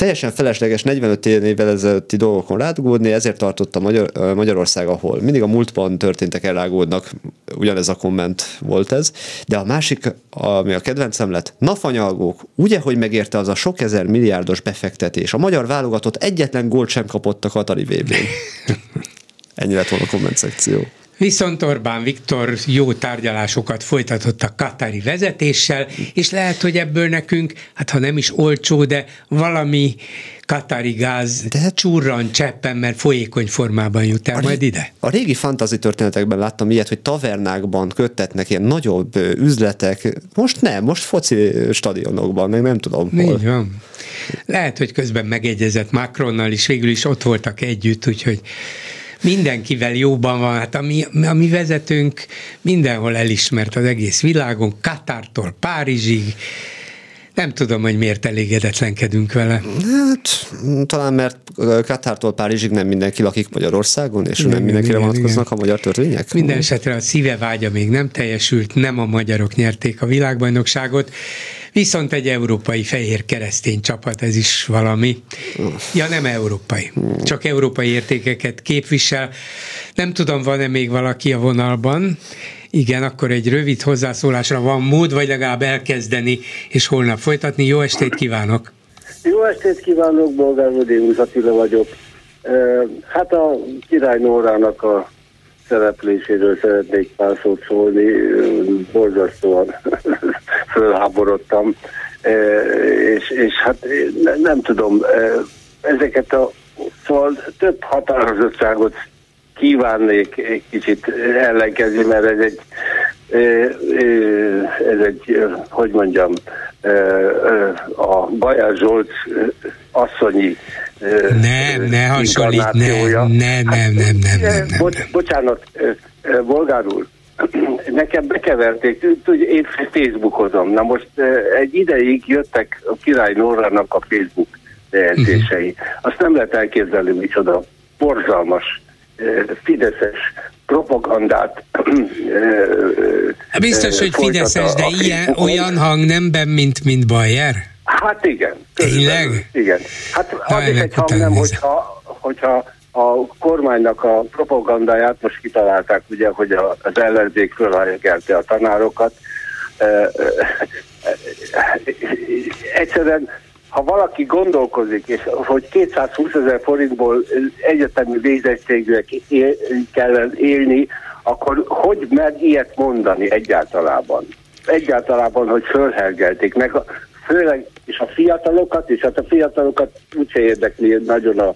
teljesen felesleges 45 évvel ezelőtti dolgokon rádugódni, ezért tartott a Magyar, Magyarország, ahol mindig a múltban történtek elrágódnak, ugyanez a komment volt ez, de a másik, ami a kedvencem lett, nafanyalgók, ugye, hogy megérte az a sok ezer milliárdos befektetés. A magyar válogatott egyetlen gólt sem kapott a Katari vb Ennyi lett volna a komment szekció. Viszont Orbán Viktor jó tárgyalásokat folytatott a katari vezetéssel, és lehet, hogy ebből nekünk, hát ha nem is olcsó, de valami katari gáz de hát, csurran cseppen, mert folyékony formában jut el a majd ide. A régi fantazi történetekben láttam ilyet, hogy tavernákban köttetnek ilyen nagyobb üzletek. Most nem, most foci stadionokban, meg nem tudom hol. Így van. Lehet, hogy közben megegyezett Macronnal is, végül is ott voltak együtt, úgyhogy mindenkivel jóban van, hát a mi, a mi vezetőnk mindenhol elismert az egész világon, Katártól Párizsig, nem tudom, hogy miért elégedetlenkedünk vele. Hát, talán mert Katártól Párizsig nem mindenki lakik Magyarországon, és igen, nem mindenkire igen, vonatkoznak igen. a magyar törvények. Minden esetre a szíve vágya még nem teljesült, nem a magyarok nyerték a világbajnokságot, viszont egy európai fehér keresztény csapat, ez is valami. Ja, nem európai, csak európai értékeket képvisel. Nem tudom, van-e még valaki a vonalban, igen, akkor egy rövid hozzászólásra van mód, vagy legalább elkezdeni, és holnap folytatni. Jó estét kívánok! Jó estét kívánok, Bolgár Vödémus Attila vagyok. Hát a király Nórának a szerepléséről szeretnék pár szót szólni, borzasztóan fölháborodtam, és, és hát nem tudom, ezeket a szóval több határozottságot kívánnék egy kicsit ellenkezni, mert ez egy, ez egy, hogy mondjam, a Bajár Zsolt asszonyi nem, ne hasonlít, nem, nem, nem, nem, nem, nem, nem. Bocs, bocsánat, Bolgár úr, nekem bekeverték, tudj, én Facebookozom. Na most egy ideig jöttek a király Norrának a Facebook bejegyzései. Uh-huh. Azt nem lehet elképzelni, micsoda borzalmas fideszes propagandát. Hát biztos, hogy fideszes, de ilyen, olyan hang nemben, mint, mint Bayer? Hát igen. Tényleg? Igen. Hát az is egy hang nem, hogyha, hogyha a kormánynak a propagandáját most kitalálták, ugye, hogy az ellenzék fölhajgelte a tanárokat. Egyszerűen ha valaki gondolkozik, és hogy 220 ezer forintból egyetemi végzettségűek kell élni, akkor hogy mer ilyet mondani egyáltalában? Egyáltalában, hogy fölhergelték. Meg a, főleg és a fiatalokat, és hát a fiatalokat úgyse érdekli, nagyon a,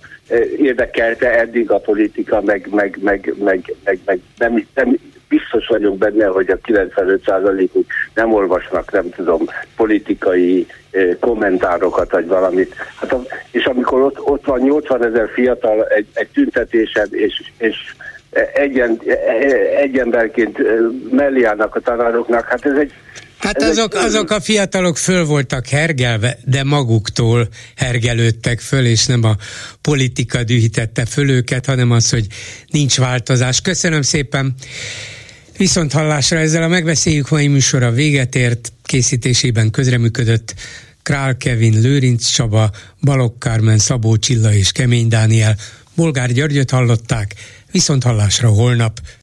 érdekelte eddig a politika, meg, meg, meg, meg, meg, meg nem, nem, biztos vagyok benne, hogy a 95%-uk nem olvasnak, nem tudom, politikai eh, kommentárokat, vagy valamit. Hát a, és amikor ott, ott van 80 ezer fiatal egy, egy tüntetésen, és, és egyen, egy emberként eh, mellé állnak a tanároknak, hát ez egy Hát azok, azok a fiatalok föl voltak hergelve, de maguktól hergelődtek föl, és nem a politika dühítette föl őket, hanem az, hogy nincs változás. Köszönöm szépen! Viszont hallásra ezzel a megbeszéljük mai műsora véget ért, készítésében közreműködött Král Kevin, Lőrinc Csaba, Balogh Kármen, Szabó Csilla és Kemény Dániel. Bolgár Györgyöt hallották, viszont hallásra holnap